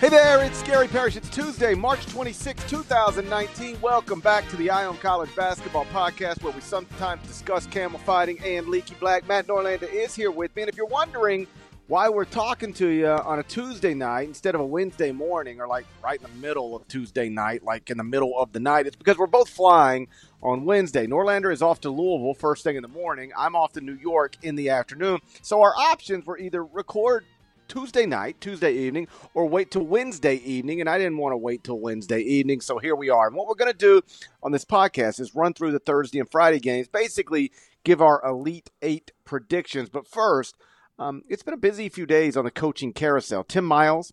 Hey there, it's Gary Parrish. It's Tuesday, March 26, 2019. Welcome back to the Eye on College Basketball Podcast, where we sometimes discuss camel fighting and leaky black. Matt Norlander is here with me. And if you're wondering why we're talking to you on a Tuesday night instead of a Wednesday morning or like right in the middle of Tuesday night, like in the middle of the night, it's because we're both flying on Wednesday. Norlander is off to Louisville first thing in the morning. I'm off to New York in the afternoon. So our options were either record Tuesday night, Tuesday evening, or wait till Wednesday evening. And I didn't want to wait till Wednesday evening, so here we are. And what we're going to do on this podcast is run through the Thursday and Friday games, basically give our Elite Eight predictions. But first, um, it's been a busy few days on the coaching carousel. Tim Miles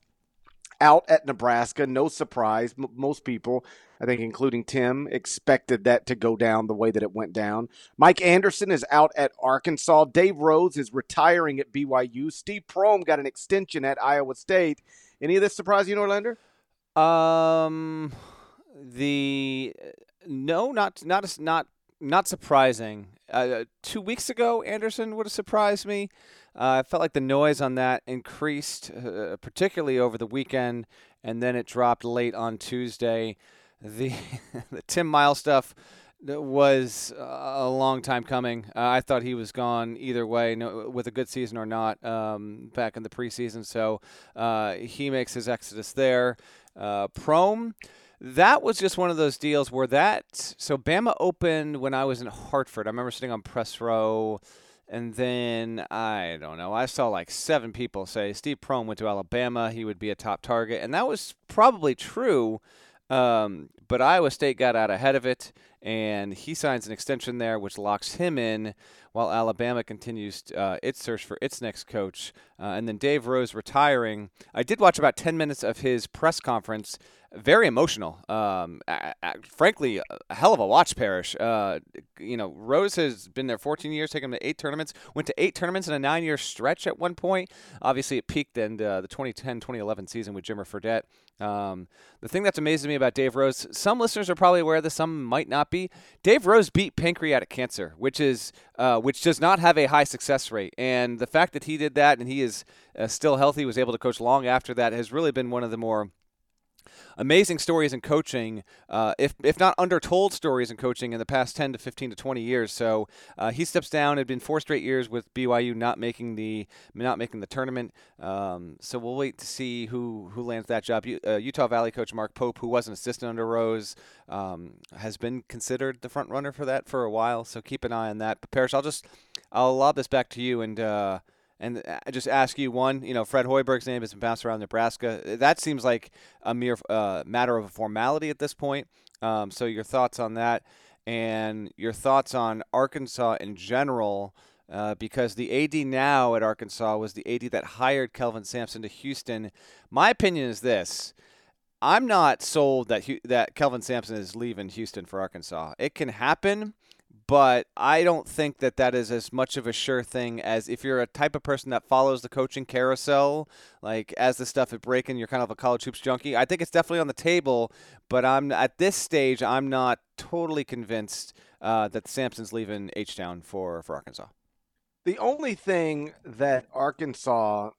out at Nebraska, no surprise. M- most people I think, including Tim, expected that to go down the way that it went down. Mike Anderson is out at Arkansas. Dave Rose is retiring at BYU. Steve Prohm got an extension at Iowa State. Any of this surprise you, Norlander? Um, the no, not not not not surprising. Uh, two weeks ago, Anderson would have surprised me. Uh, I felt like the noise on that increased, uh, particularly over the weekend, and then it dropped late on Tuesday the the Tim Miles stuff was a long time coming. Uh, I thought he was gone either way, no, with a good season or not, um, back in the preseason. So uh, he makes his exodus there. Uh, Prohm, that was just one of those deals where that. So Bama opened when I was in Hartford. I remember sitting on press row. And then I don't know. I saw like seven people say Steve Prohm went to Alabama. He would be a top target, and that was probably true um, but Iowa State got out ahead of it, and he signs an extension there, which locks him in while Alabama continues uh, its search for its next coach. Uh, and then Dave Rose retiring. I did watch about 10 minutes of his press conference. Very emotional. Um, frankly, a hell of a watch, Parrish. Uh, you know, Rose has been there 14 years, taken him to eight tournaments, went to eight tournaments in a nine year stretch at one point. Obviously, it peaked in uh, the 2010 2011 season with Jimmer Fredette. Um, the thing that's amazing to me about Dave Rose, some listeners are probably aware of this, some might not be. Dave Rose beat pancreatic cancer, which is uh, which does not have a high success rate, and the fact that he did that and he is uh, still healthy, was able to coach long after that, has really been one of the more amazing stories in coaching, uh, if if not undertold stories in coaching in the past 10 to 15 to 20 years. So uh, he steps down. It had been four straight years with BYU not making the not making the tournament. Um, so we'll wait to see who who lands that job. uh, Utah Valley coach Mark Pope, who was an assistant under Rose, um, has been considered the front runner for that for a while. So keep an eye on that. But Parrish, I'll just I'll lob this back to you and. Uh, and I just ask you one. You know, Fred Hoiberg's name has been bounced around Nebraska. That seems like a mere uh, matter of a formality at this point. Um, so your thoughts on that, and your thoughts on Arkansas in general, uh, because the AD now at Arkansas was the AD that hired Kelvin Sampson to Houston. My opinion is this. I'm not sold that that Kelvin Sampson is leaving Houston for Arkansas. It can happen but I don't think that that is as much of a sure thing as if you're a type of person that follows the coaching carousel, like as the stuff is breaking, you're kind of a college hoops junkie. I think it's definitely on the table, but I'm at this stage, I'm not totally convinced uh, that Sampson's leaving H Town for for Arkansas. The only thing that Arkansas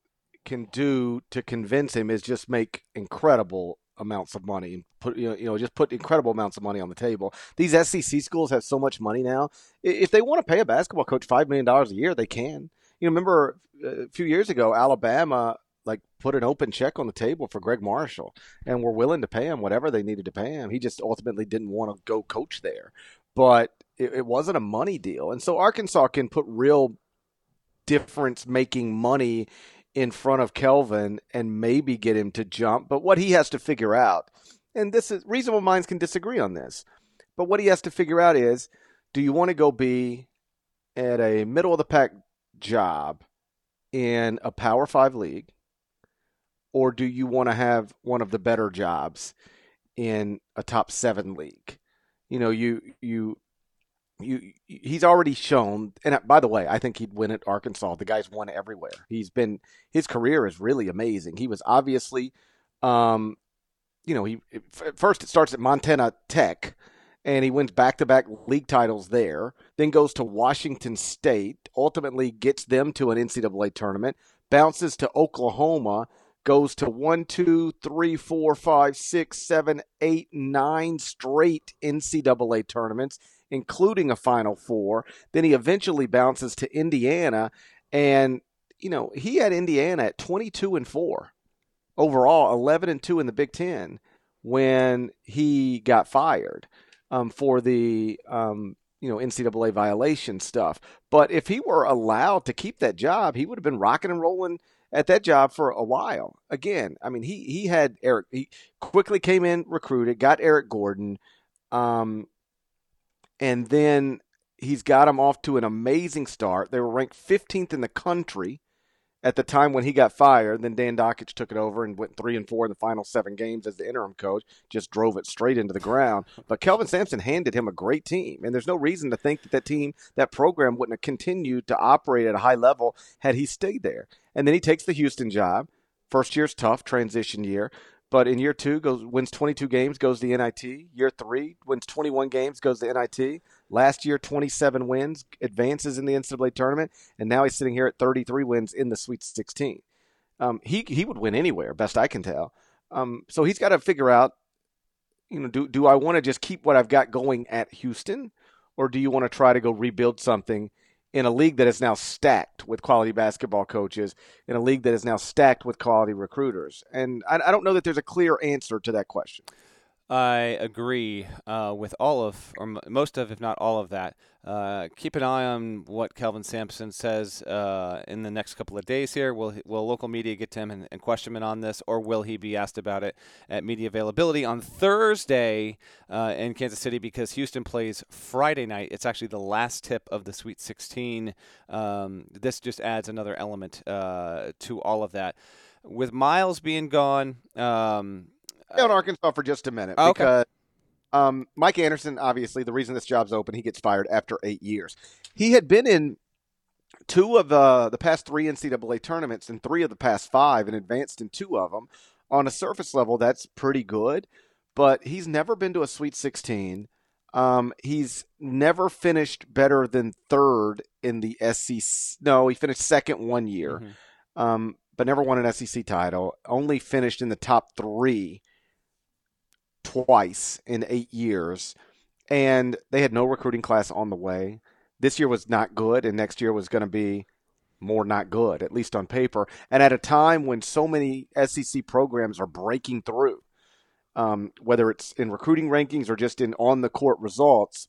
can do to convince him is just make incredible amounts of money and put you know, you know just put incredible amounts of money on the table. These SEC schools have so much money now. If they want to pay a basketball coach five million dollars a year, they can. You know, remember uh, a few years ago, Alabama like put an open check on the table for Gregg Marshall, and were willing to pay him whatever they needed to pay him. He just ultimately didn't want to go coach there, but it, it wasn't a money deal, and so Arkansas can put real difference making money in front of Kelvin and maybe get him to jump. But what he has to figure out, and this is reasonable minds can disagree on this, but what he has to figure out is do you want to go be at a middle of the pack job in a Power Five league, or do you want to have one of the better jobs in a top seven league? You know, you you you he's already shown and by the way i think he'd win at arkansas. The guy's won everywhere. He's been his career is really amazing. He was obviously um you know he first it starts at montana tech and he wins back-to-back league titles there then goes to washington state ultimately gets them to an ncaa tournament bounces to oklahoma goes to one, two, three, four, five, six, seven, eight, nine straight NCAA tournaments, including a Final Four. Then he eventually bounces to Indiana, and you know he had Indiana at 22 and four overall, 11 and two in the Big Ten when he got fired um, for the um, you know NCAA violation stuff. But if he were allowed to keep that job, he would have been rocking and rolling at that job for a while. Again, I mean, he he had Eric. He quickly came in, recruited, got Eric Gordon, um, and then he's got him off to an amazing start. They were ranked 15th in the country at the time when he got fired. Then Dan Dakich took it over and went three and four in the final seven games as the interim coach. Just drove it straight into the ground. But Kelvin Sampson handed him a great team, and there's no reason to think that that team, that program, wouldn't have continued to operate at a high level had he stayed there. And then he takes the Houston job. First year's tough, transition year. But in year two, goes wins 22 games, goes to NIT. Year three, wins 21 games, goes to NIT. Last year, 27 wins, advances in the NCAA tournament, and now he's sitting here at 33 wins in the Sweet 16. Um, he he would win anywhere, best I can tell. Um, so he's got to figure out, you know, do do I want to just keep what I've got going at Houston, or do you want to try to go rebuild something in a league that is now stacked with quality basketball coaches, in a league that is now stacked with quality recruiters? And I, I don't know that there's a clear answer to that question. I agree uh, with all of, or m- most of, if not all of that. Uh, keep an eye on what Kelvin Sampson says uh, in the next couple of days here. Will will local media get to him and, and, question him on this, or will he be asked about it at media availability on Thursday uh, in Kansas City? Because Houston plays Friday night. It's actually the last tip of the Sweet 16. Um, this just adds another element uh, to all of that. With Miles being gone. Um, on Arkansas for just a minute okay. because um, Mike Anderson, obviously, the reason this job's open, he gets fired after eight years. He had been in two of the the past three NCAA tournaments and three of the past five, and advanced in two of them. On a surface level, that's pretty good, but he's never been to a Sweet 16. Um, he's never finished better than third in the SEC. No, he finished second one year, mm-hmm. um, but never won an SEC title. Only finished in the top three twice in eight years, and they had no recruiting class on the way. This year was not good, and next year was going to be more not good, at least on paper. And at a time when so many SEC programs are breaking through, um, whether it's in recruiting rankings or just in on the court results,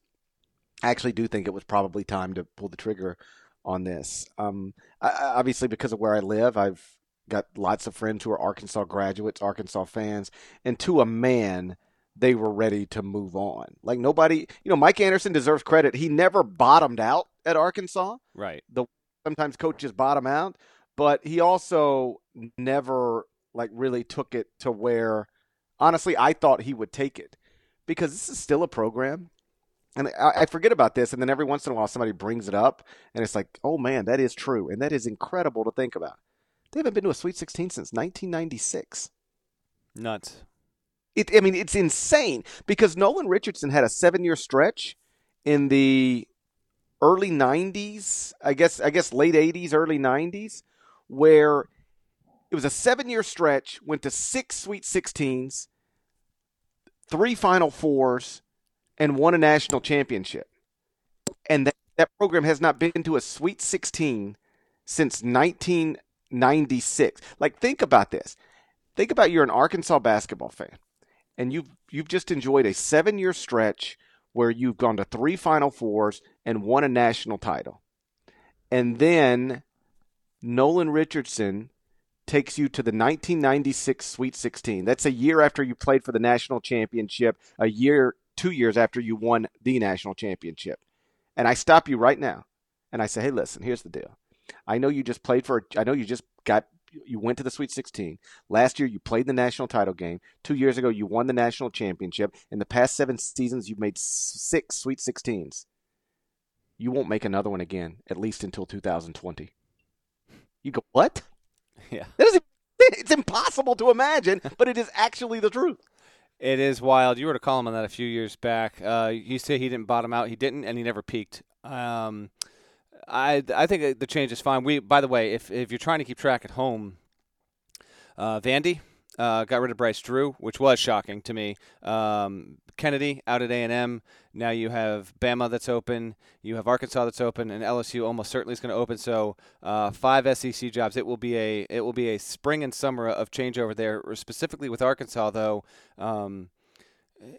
I actually do think it was probably time to pull the trigger on this. Um, I, obviously, because of where I live, I've got lots of friends who are Arkansas graduates, Arkansas fans, and to a man, they were ready to move on. Like nobody, you know, Mike Anderson deserves credit. He never bottomed out at Arkansas. Right. The sometimes coaches bottom out, but he also never like really took it to where honestly I thought he would take it because this is still a program. And I, I forget about this, and then every once in a while somebody brings it up, and it's like, oh man, that is true, and that is incredible to think about. They haven't been to a Sweet 16 since 1996. Nuts. It, I mean, it's insane because Nolan Richardson had a seven-year stretch in the early '90s, I guess, I guess late '80s, early '90s, where it was a seven-year stretch, went to six Sweet 16s, three Final Fours, and won a national championship. And that, that program has not been to a Sweet 16 since 1996. Like, think about this. Think about you're an Arkansas basketball fan and you've you've just enjoyed a seven year stretch where you've gone to three Final Fours and won a national title, and then Nolan Richardson takes you to the 1996 Sweet 16. That's a year after you played for the national championship, a year, two years after you won the national championship. And I stop you right now and I say, hey, listen, here's the deal. I know you just played for, I know you just got you went to the Sweet 16. Last year, you played the national title game. Two years ago, you won the national championship. In the past seven seasons, you've made six Sweet 16s. You won't make another one again, at least until 2020. You go, what? Yeah. That is, it's impossible to imagine, but it is actually the truth. It is wild. You wrote a column on that a few years back. Uh, you say he didn't bottom out. He didn't, and he never peaked. Um, I I think the change is fine. We by the way, if if you're trying to keep track at home, Uh, Vandy uh, got rid of Bryce Drew, which was shocking to me. Um, Kennedy out at A&M. Now you have Bama that's open. You have Arkansas that's open, and LSU almost certainly is going to open. So uh, five SEC jobs. It will be a it will be a spring and summer of change over there. Specifically with Arkansas, though. Um,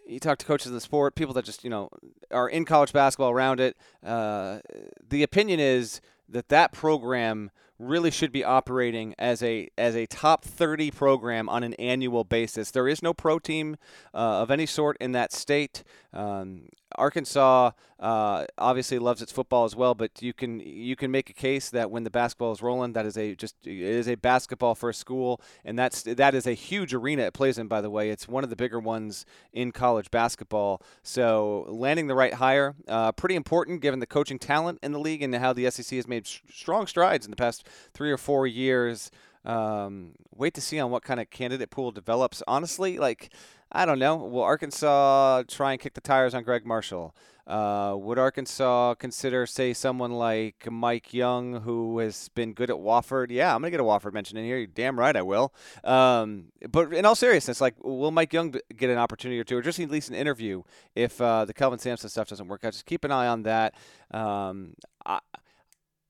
you talk to coaches in the sport, people that just you know are in college basketball around it. Uh, the opinion is that that program really should be operating as a as a top 30 program on an annual basis. There is no pro team uh, of any sort in that state. Um, Arkansas uh, obviously loves its football as well, but you can you can make a case that when the basketball is rolling, that is a just it is a basketball a school, and that's that is a huge arena it plays in. By the way, it's one of the bigger ones in college basketball. So landing the right hire, uh, pretty important given the coaching talent in the league and how the SEC has made strong strides in the past three or four years. Um, wait to see on what kind of candidate pool develops. Honestly, like I don't know. Will Arkansas try and kick the tires on Gregg Marshall? Uh, would Arkansas consider, say, someone like Mike Young, who has been good at Wofford? Yeah, I'm gonna get a Wofford mention in here. You're damn right, I will. Um, but in all seriousness, like, will Mike Young get an opportunity or two, or just at least an interview if uh, the Kelvin Sampson stuff doesn't work out? Just keep an eye on that. Um, I,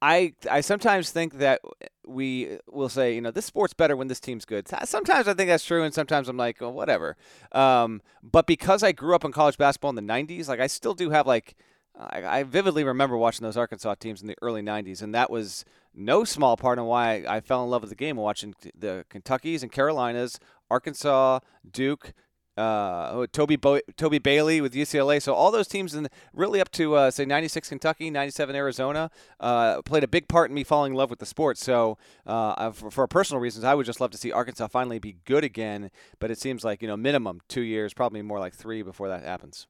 I I sometimes think that we will say, you know, this sport's better when this team's good. Sometimes I think that's true, and sometimes I'm like, whatever. Um, but because I grew up in college basketball in the '90s, like I still do have like, I, I, vividly remember watching those Arkansas teams in the early '90s, and that was no small part of why I fell in love with the game. Watching the Kentuckys and Carolinas, Arkansas, Duke, uh, Toby Bo- Toby Bailey with UCLA. So all those teams, and really up to uh, say '96 Kentucky, '97 Arizona, uh, played a big part in me falling in love with the sport. So uh, for, for, personal reasons, I would just love to see Arkansas finally be good again. But it seems like you know minimum two years, probably more like three before that happens.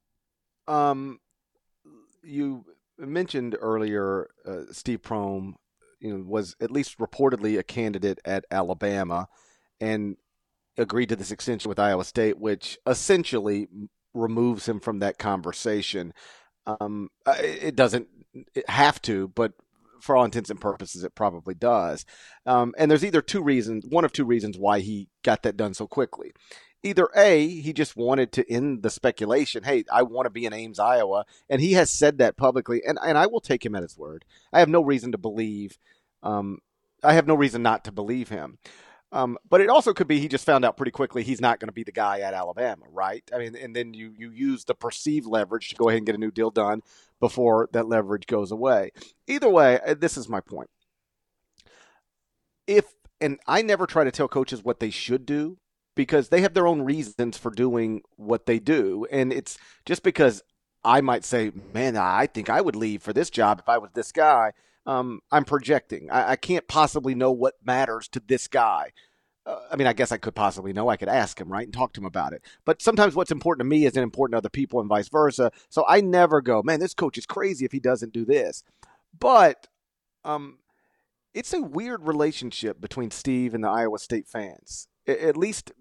Um, you mentioned earlier uh, Steve Prohm, you know, was at least reportedly a candidate at Alabama, and agreed to this extension with Iowa State, which essentially removes him from that conversation. Um, it doesn't have to, but for all intents and purposes, it probably does. Um, and there's either two reasons, one of two reasons why he got that done so quickly. Either A, he just wanted to end the speculation. Hey, I want to be in Ames, Iowa. And he has said that publicly. And, and I will take him at his word. I have no reason to believe, um, I have no reason not to believe him. Um, but it also could be he just found out pretty quickly he's not going to be the guy at Alabama, right? I mean, and then you you use the perceived leverage to go ahead and get a new deal done before that leverage goes away. Either way, uh, this is my point. If and I never try to tell coaches what they should do because they have their own reasons for doing what they do, and it's just because I might say, "Man, I think I would leave for this job if I was this guy." Um, I'm projecting. I, I, can't possibly know what matters to this guy. Uh, I mean, I guess I could possibly know. I could ask him, right, and talk to him about it. But sometimes what's important to me isn't important to other people, and vice versa. So I never go, man, this coach is crazy if he doesn't do this. But um, it's a weird relationship between Steve and the Iowa State fans, at least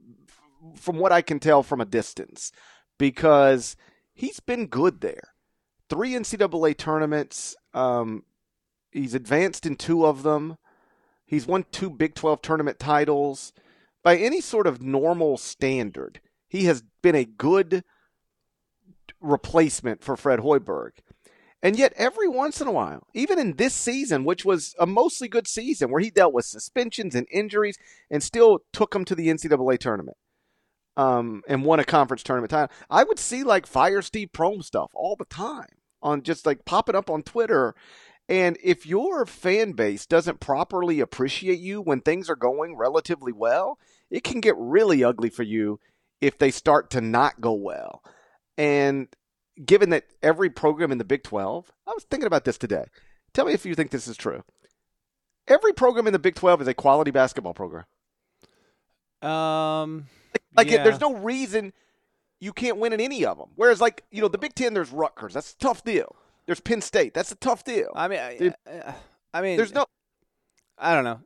from what I can tell from a distance, because he's been good there. Three NCAA tournaments, um, He's advanced in two of them. He's won two Big 12 tournament titles. By any sort of normal standard, he has been a good replacement for Fred Hoiberg. And yet, every once in a while, even in this season, which was a mostly good season where he dealt with suspensions and injuries and still took him to the NCAA tournament um, and won a conference tournament title, I would see like Fire Steve Prohm stuff all the time on just like popping up on Twitter. And if your fan base doesn't properly appreciate you when things are going relatively well, it can get really ugly for you if they start to not go well. And given that every program in the Big 12, I was thinking about this today. Tell me if you think this is true. Every program in the Big 12 is a quality basketball program. Um, like, yeah. there's no reason you can't win in any of them. Whereas, like, you know, the Big 10, there's Rutgers. That's a tough deal. There's Penn State. That's a tough deal. I mean, I, uh, I mean, there's no. I don't know.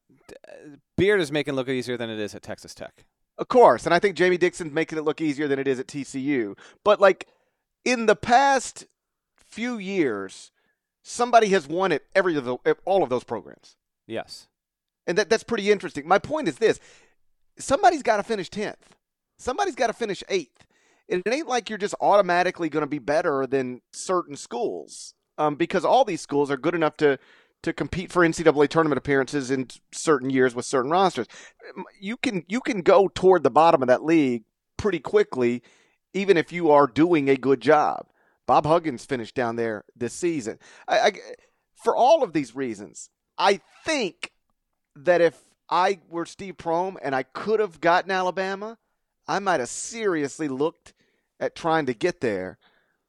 Beard is making it look easier than it is at Texas Tech. Of course, and I think Jamie Dixon's making it look easier than it is at TCU. But like in the past few years, somebody has won at every of the, all of those programs. Yes, and that that's pretty interesting. My point is this: somebody's got to finish 10th. Somebody's got to finish 8th. It ain't like you're just automatically going to be better than certain schools um, because all these schools are good enough to to compete for NCAA tournament appearances in certain years with certain rosters. You can you can go toward the bottom of that league pretty quickly, even if you are doing a good job. Bob Huggins finished down there this season. I, I, for all of these reasons, I think that if I were Steve Prohm and I could have gotten Alabama, I might have seriously looked at trying to get there.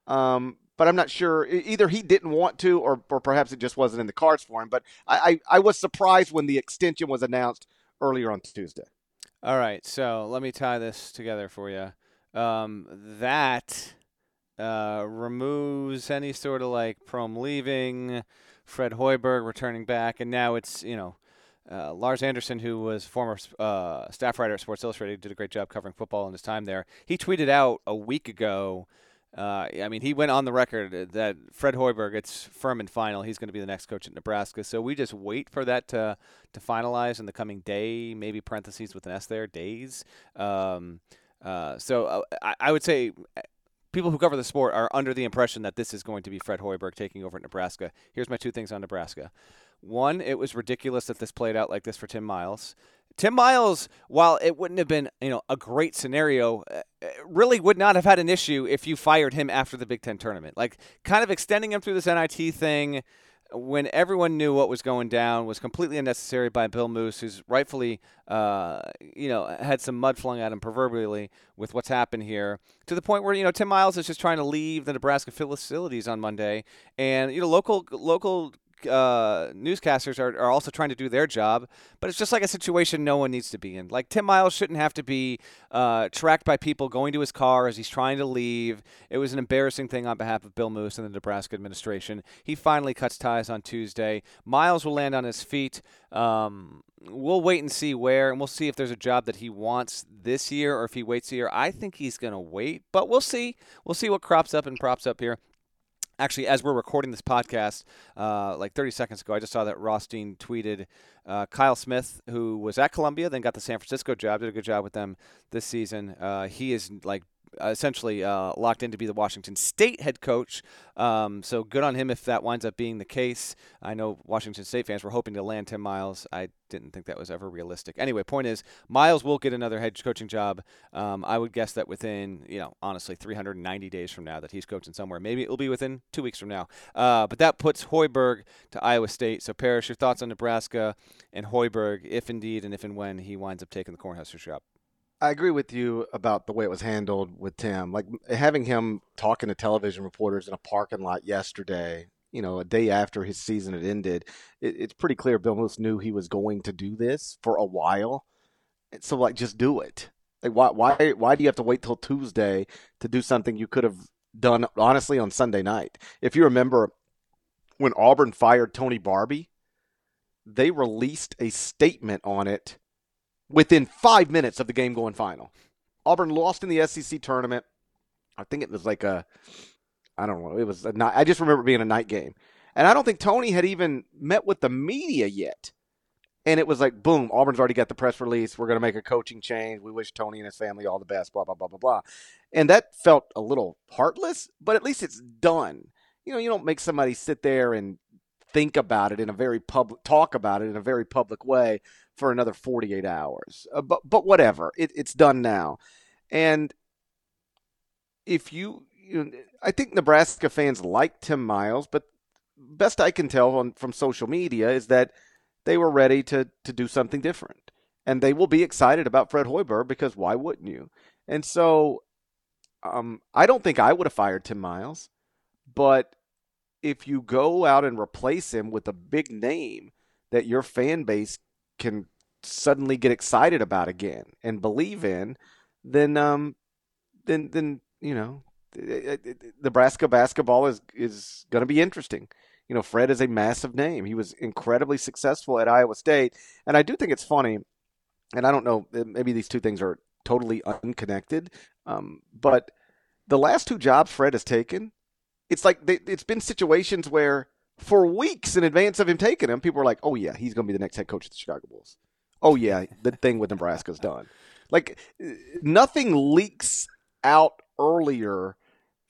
Um, but I'm not sure. Either he didn't want to, or, or perhaps it just wasn't in the cards for him. But I, I, I was surprised when the extension was announced earlier on Tuesday. All right, so let me tie this together for you. Um, that uh, removes any sort of like Prohm leaving, Fred Hoiberg returning back, and now it's you know uh, Lars Anderson, who was former uh, staff writer at Sports Illustrated, did a great job covering football in his time there. He tweeted out a week ago. Uh, I mean, he went on the record that Fred Hoiberg, it's firm and final. He's going to be the next coach at Nebraska. So we just wait for that to to finalize in the coming day, maybe parentheses with an S there, days. Um, uh, so uh, I, I would say people who cover the sport are under the impression that this is going to be Fred Hoiberg taking over at Nebraska. Here's my two things on Nebraska. One, it was ridiculous that this played out like this for Tim Miles. Tim Miles, while it wouldn't have been, you know, a great scenario, uh, uh, really would not have had an issue if you fired him after the Big Ten tournament. Like, kind of extending him through this NIT thing when everyone knew what was going down was completely unnecessary by Bill Moos, who's rightfully, uh, you know, had some mud flung at him proverbially with what's happened here, to the point where you know Tim Miles is just trying to leave the Nebraska facilities on Monday, and you know local local uh, newscasters are, are also trying to do their job, but it's just like a situation no one needs to be in. Like Tim Miles shouldn't have to be uh, tracked by people going to his car as he's trying to leave. It was an embarrassing thing on behalf of Bill Moos and the Nebraska administration. He finally cuts ties on Tuesday. Miles will land on his feet. Um, we'll wait and see where, and we'll see if there's a job that he wants this year or if he waits a year. I think he's going to wait, but we'll see. We'll see what crops up and props up here actually, as we're recording this podcast, uh, like 30 seconds ago, I just saw that Rothstein tweeted uh, Kyle Smith, who was at Columbia, then got the San Francisco job, did a good job with them this season. Uh, he is like essentially uh, locked in to be the Washington State head coach. Um, so good on him if that winds up being the case. I know Washington State fans were hoping to land Tim Miles. I didn't think that was ever realistic. Anyway, point is Miles will get another head coaching job. Um, I would guess that within, you know, honestly, 390 days from now that he's coaching somewhere. Maybe it will be within two weeks from now. Uh, but that puts Hoiberg to Iowa State. So Parrish, your thoughts on Nebraska and Hoiberg, if indeed and if and when he winds up taking the Cornhusker job? I agree with you about the way it was handled with Tim. Like having him talking to television reporters in a parking lot yesterday, you know, a day after his season had ended, it, it's pretty clear Bill Moos knew he was going to do this for a while. So, like, just do it. Like, why, why, why do you have to wait till Tuesday to do something you could have done honestly on Sunday night? If you remember when Auburn fired Tony Barbee, they released a statement on it within five minutes of the game going final. Auburn lost in the SEC tournament. I think it was like a, I don't know, it was a night. I just remember being a night game. And I don't think Tony had even met with the media yet. And it was like, boom, Auburn's already got the press release. We're going to make a coaching change. We wish Tony and his family all the best, blah, blah, blah, blah, blah. And that felt a little heartless, but at least it's done. You know, you don't make somebody sit there and think about it in a very public, talk about it in a very public way for another 48 hours. Uh, but but whatever, it, it's done now. And if you, you know, I think Nebraska fans like Tim Miles, but best I can tell on, from social media is that they were ready to to do something different, and they will be excited about Fred Hoiberg because why wouldn't you? And so, um, I don't think I would have fired Tim Miles, but if you go out and replace him with a big name that your fan base can suddenly get excited about again and believe in, then um, then then you know, Nebraska basketball is is going to be interesting. You know, Fred is a massive name. He was incredibly successful at Iowa State, and I do think it's funny. And I don't know, maybe these two things are totally unconnected, um, but the last two jobs Fred has taken, it's like they, it's been situations where for weeks in advance of him taking him, people were like, "Oh yeah, he's going to be the next head coach of the Chicago Bulls." oh yeah, the thing with Nebraska's done. Like nothing leaks out earlier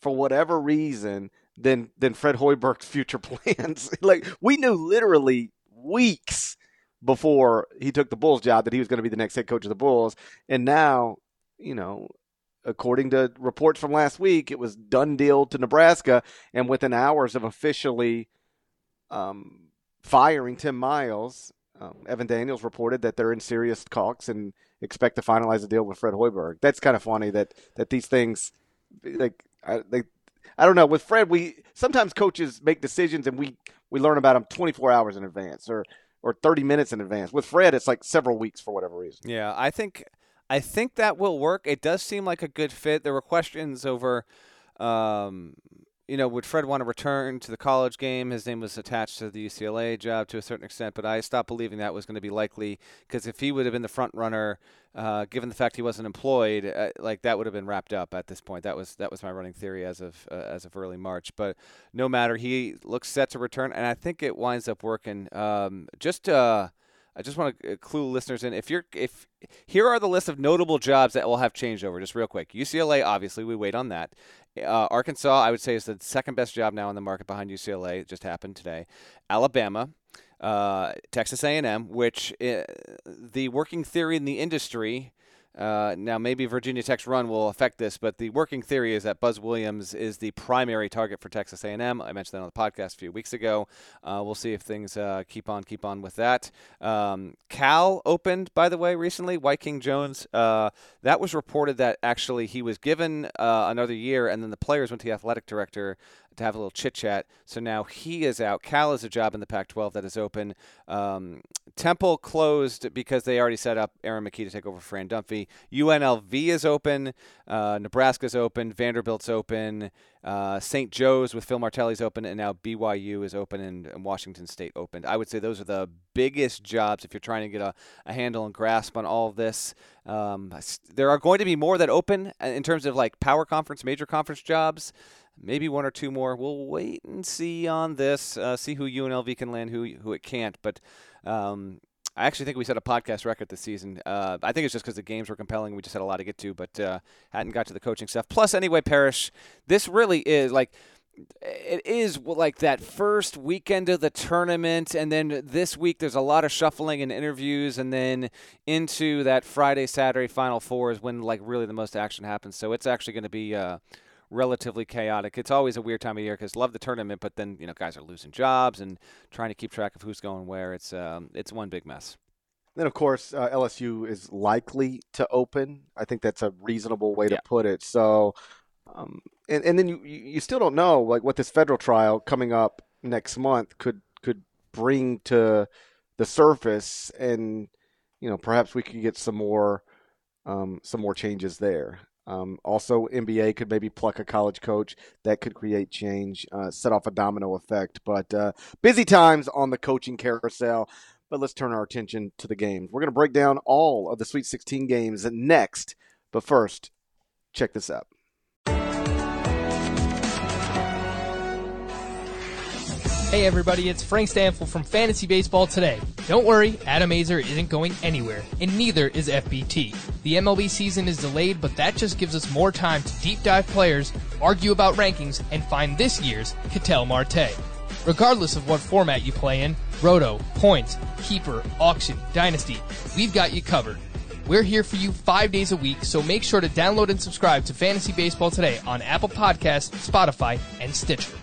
for whatever reason than than Fred Hoiberg's future plans. like we knew literally weeks before he took the Bulls job that he was going to be the next head coach of the Bulls, and now you know. According to reports from last week, it was done deal to Nebraska, and within hours of officially um, firing Tim Miles, um, Evan Daniels reported that they're in serious talks and expect to finalize a deal with Fred Hoiberg. That's kind of funny that that these things, like, I, they, I don't know. With Fred, we sometimes coaches make decisions and we we learn about them 24 hours in advance or or 30 minutes in advance. With Fred, it's like several weeks for whatever reason. Yeah, I think I think that will work. It does seem like a good fit. There were questions over um, you know, would Fred want to return to the college game? His name was attached to the UCLA job to a certain extent, but I stopped believing that was going to be likely because if he would have been the front runner, uh, given the fact he wasn't employed, uh, like that would have been wrapped up at this point. That was that was my running theory as of uh, as of early March. But no matter, he looks set to return, and I think it winds up working. Um, just. Uh, I just want to uh, clue listeners in. If you're, if here are the list of notable jobs that will have changed over. just real quick. UCLA, obviously, we wait on that. Uh, Arkansas, I would say, is the second best job now in the market behind UCLA. It just happened today. Alabama, uh, Texas A&M, which uh, the working theory in the industry uh, now, maybe Virginia Tech's run will affect this, but the working theory is that Buzz Williams is the primary target for Texas A&M. I mentioned that on the podcast a few weeks ago. Uh, we'll see if things uh, keep on, keep on with that. Um, Cal opened, by the way, recently. Wyking Jones. Uh, that was reported that actually he was given uh, another year, and then the players went to the athletic director to have a little chit chat. So now he is out. Cal is a job in the Pac-12 that is open. Um, Temple closed because they already set up Aaron McKie to take over Fran Dunphy. UNLV is open. Uh, Nebraska's open. Vanderbilt's open. Uh, St. Joe's with Phil Martelli's open, and now BYU is open and, and, Washington State opened. I would say those are the biggest jobs if you're trying to get a, a handle and grasp on all of this. Um, there are going to be more that open uh, in terms of like power conference, major conference jobs maybe one or two more. We'll wait and see on this, uh, see who UNLV can land, who who it can't. But um, I actually think we set a podcast record this season. Uh, I think it's just because the games were compelling. We just had a lot to get to, but uh, hadn't got to the coaching stuff. Plus, anyway, Parrish, this really is like it is like that first weekend of the tournament and then this week there's a lot of shuffling and interviews and then into that friday saturday final four is when like really the most action happens so it's actually going to be uh, relatively chaotic. It's always a weird time of year because love the tournament, but then you know guys are losing jobs and trying to keep track of who's going where. It's um, it's one big mess. Then of course uh, LSU is likely to open. I think that's a reasonable way to put it. So, um, and and then you you still don't know like what this federal trial coming up next month could could bring to the surface, and you know perhaps we could get some more um, some more changes there. Um, also, NBA could maybe pluck a college coach that could create change, uh, set off a domino effect. But uh, busy times on the coaching carousel. But let's turn our attention to the games. We're going to break down all of the Sweet 16 games next. But first, check this out. Hey everybody, it's Frank Stanfield from Fantasy Baseball Today. Don't worry, Adam Aizer isn't going anywhere, and neither is FBT. The MLB season is delayed, but that just gives us more time to deep dive players, argue about rankings, and find this year's Ketel Marte. Regardless of what format you play in, Roto, Points, Keeper, Auction, Dynasty, we've got you covered. We're here for you five days a week, so make sure to download and subscribe to Fantasy Baseball Today on Apple Podcasts, Spotify, and Stitcher.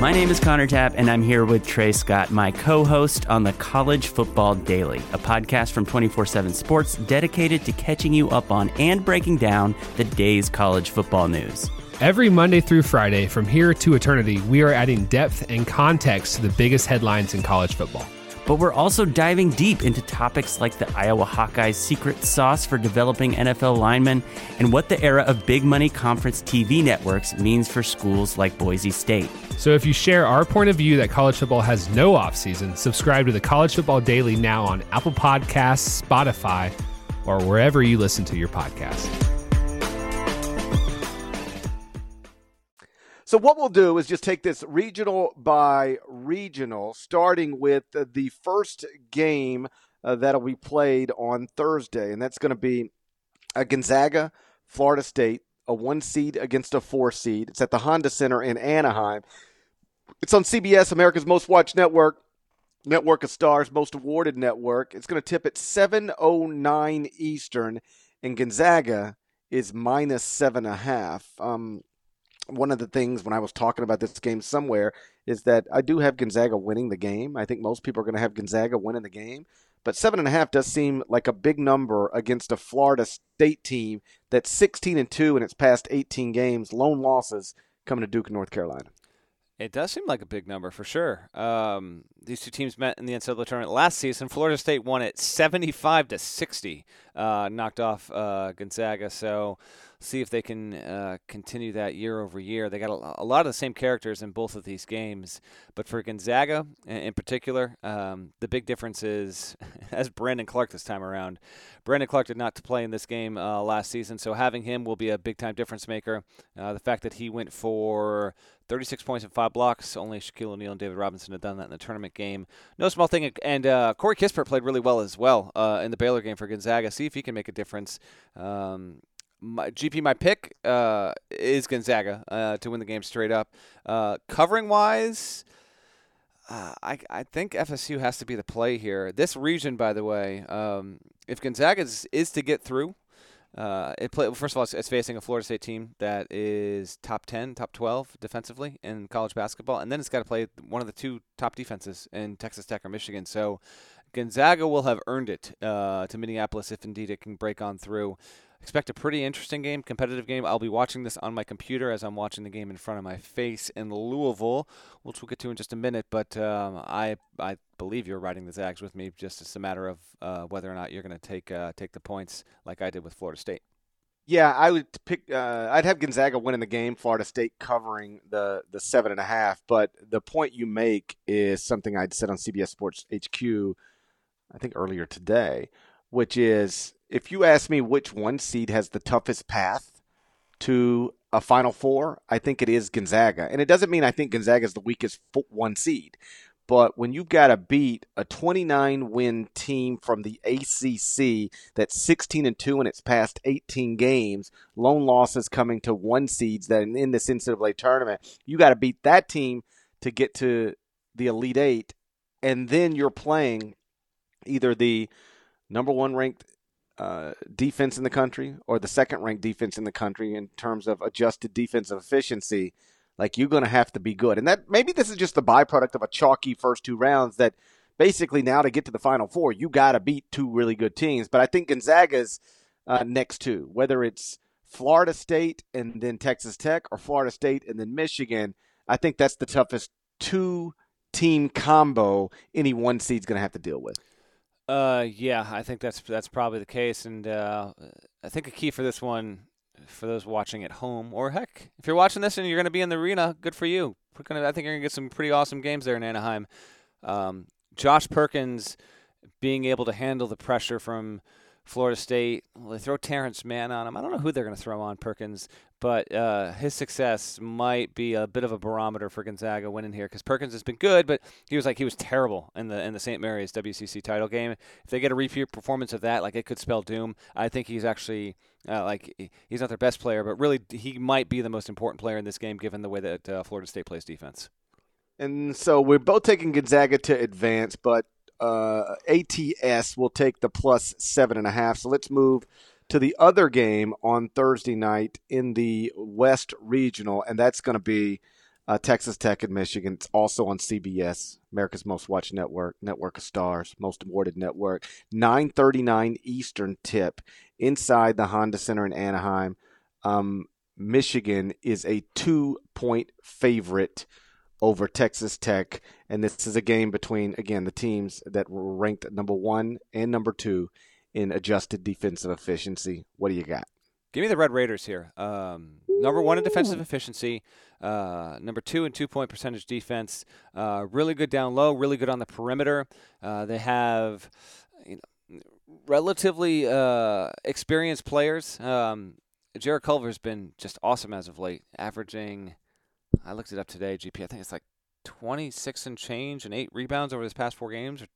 My name is Connor Tapp, and I'm here with Trey Scott, my co host on the College Football Daily, a podcast from 24 7 Sports dedicated to catching you up on and breaking down the day's college football news. Every Monday through Friday, from here to eternity, we are adding depth and context to the biggest headlines in college football but we're also diving deep into topics like the Iowa Hawkeyes' secret sauce for developing NFL linemen and what the era of big money conference TV networks means for schools like Boise State. So if you share our point of view that college football has no offseason, subscribe to the College Football Daily now on Apple Podcasts, Spotify, or wherever you listen to your podcast. So what we'll do is just take this regional by regional, starting with the first game uh, that'll be played on Thursday, and that's going to be a Gonzaga, Florida State, a one seed against a four seed. It's at the Honda Center in Anaheim. It's on CBS, America's Most Watched Network, Network of Stars, Most Awarded Network. It's going to tip at 7:09 Eastern, and Gonzaga is minus seven and a half. Um, one of the things when I was talking about this game somewhere is that I do have Gonzaga winning the game. I think most people are going to have Gonzaga winning the game. But seven and a half does seem like a big number against a Florida State team that's 16 and two in its past 18 games, lone losses coming to Duke, North Carolina. It does seem like a big number for sure. Um, these two teams met in the NCAA tournament last season. Florida State won it 75 to 60, uh, knocked off uh, Gonzaga. So see if they can uh, continue that year over year. They got a, a, lot of the same characters in both of these games, but for Gonzaga in, particular, um, the big difference is as Brandon Clarke this time around. Brandon Clarke did not play in this game uh, last season, so having him will be a big time difference maker. Uh, the fact that he went for 36 points and five blocks. Only Shaquille O'Neal and David Robinson had done that in the tournament game. No small thing. And uh, Corey Kispert played really well as well uh, in the Baylor game for Gonzaga. See if he can make a difference. Um, my, GP, my pick uh, is Gonzaga uh, to win the game straight up. Uh, covering wise, uh, I, I think FSU has to be the play here. This region, by the way, um, if Gonzaga is, is to get through, uh, it play, first of all, it's, it's, facing a Florida State team that is top 10, top 12 defensively in college basketball, and then it's got to play one of the two top defenses in Texas Tech or Michigan. So Gonzaga will have earned it uh, to Minneapolis if indeed it can break on through. Expect a pretty interesting game, competitive game. I'll be watching this on my computer as I'm watching the game in front of my face in Louisville, which we'll get to in just a minute. But um, I I believe you're riding the Zags with me. Just it's a matter of uh, whether or not you're going to take uh, take the points like I did with Florida State. Yeah, I would pick. Uh, I'd have Gonzaga winning the game, Florida State covering the the seven and a half. But the point you make is something I'd said on CBS Sports HQ, I think earlier today, which is if you ask me which one seed has the toughest path to a Final Four, I think it is Gonzaga. And it doesn't mean I think Gonzaga is the weakest one seed. But when you've got to beat a 29 win team from the ACC that's 16 and 2 in its past 18 games, lone losses coming to one seeds that in this NCAA tournament, you got to beat that team to get to the Elite Eight. And then you're playing either the number one ranked uh, defense in the country or the second ranked defense in the country in terms of adjusted defensive efficiency, like you're going to have to be good. And that maybe this is just the byproduct of a chalky first two rounds that basically now to get to the final four, you got to beat two really good teams. But I think Gonzaga's uh, next two, whether it's Florida State and then Texas Tech or Florida State and then Michigan, I think that's the toughest two team combo any one seed's going to have to deal with. Uh, yeah, I think that's that's probably the case, and uh, I think a key for this one, for those watching at home, or heck, if you're watching this and you're going to be in the arena, good for you. We're gonna, I think you're going to get some pretty awesome games there in Anaheim. Um, Josh Perkins being able to handle the pressure from Florida State. Well, they throw Terance Mann on him. I don't know who they're going to throw on Perkins, but uh, his success might be a bit of a barometer for Gonzaga winning here because Perkins has been good, but he was like he was terrible in the in the St. Mary's WCC title game. If they get a repeat performance of that, like it could spell doom. I think he's actually uh, like he's not their best player, but really he might be the most important player in this game given the way that uh, Florida State plays defense. And so we're both taking Gonzaga to advance, but uh, ATS will take the plus seven and a half. So let's move to the other game on Thursday night in the West Regional, and that's going to be uh, Texas Tech and Michigan. It's also on CBS, America's Most Watched Network, Network of Stars, Most Awarded Network. 9:39 Eastern tip inside the Honda Center in Anaheim. Um, Michigan is a two-point favorite over Texas Tech. And this is a game between, again, the teams that were ranked number one and number two in adjusted defensive efficiency. What do you got? Give me the Red Raiders here. Um, number one in defensive efficiency, uh, number two in two point percentage defense. Uh, really good down low, really good on the perimeter. Uh, they have you know, relatively uh, experienced players. Um, Jarrett Culver's been just awesome as of late, averaging I looked it up today. GP. I think it's like 26 and change and eight rebounds over his past four games, or,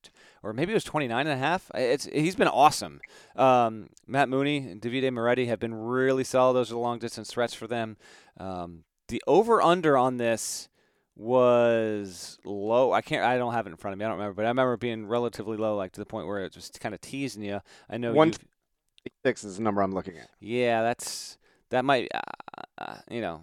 or maybe it was 29 and a half. It's he's been awesome. Um, Matt Mooney and Davide Moretti have been really solid. Those are the long distance threats for them. Um, the over under on this was low. I can't. I don't have it in front of me. I don't remember, but I remember being relatively low, like to the point where it was kind of teasing you. I know one six is the number I'm looking at. Yeah, that's that might. Uh, uh, you know,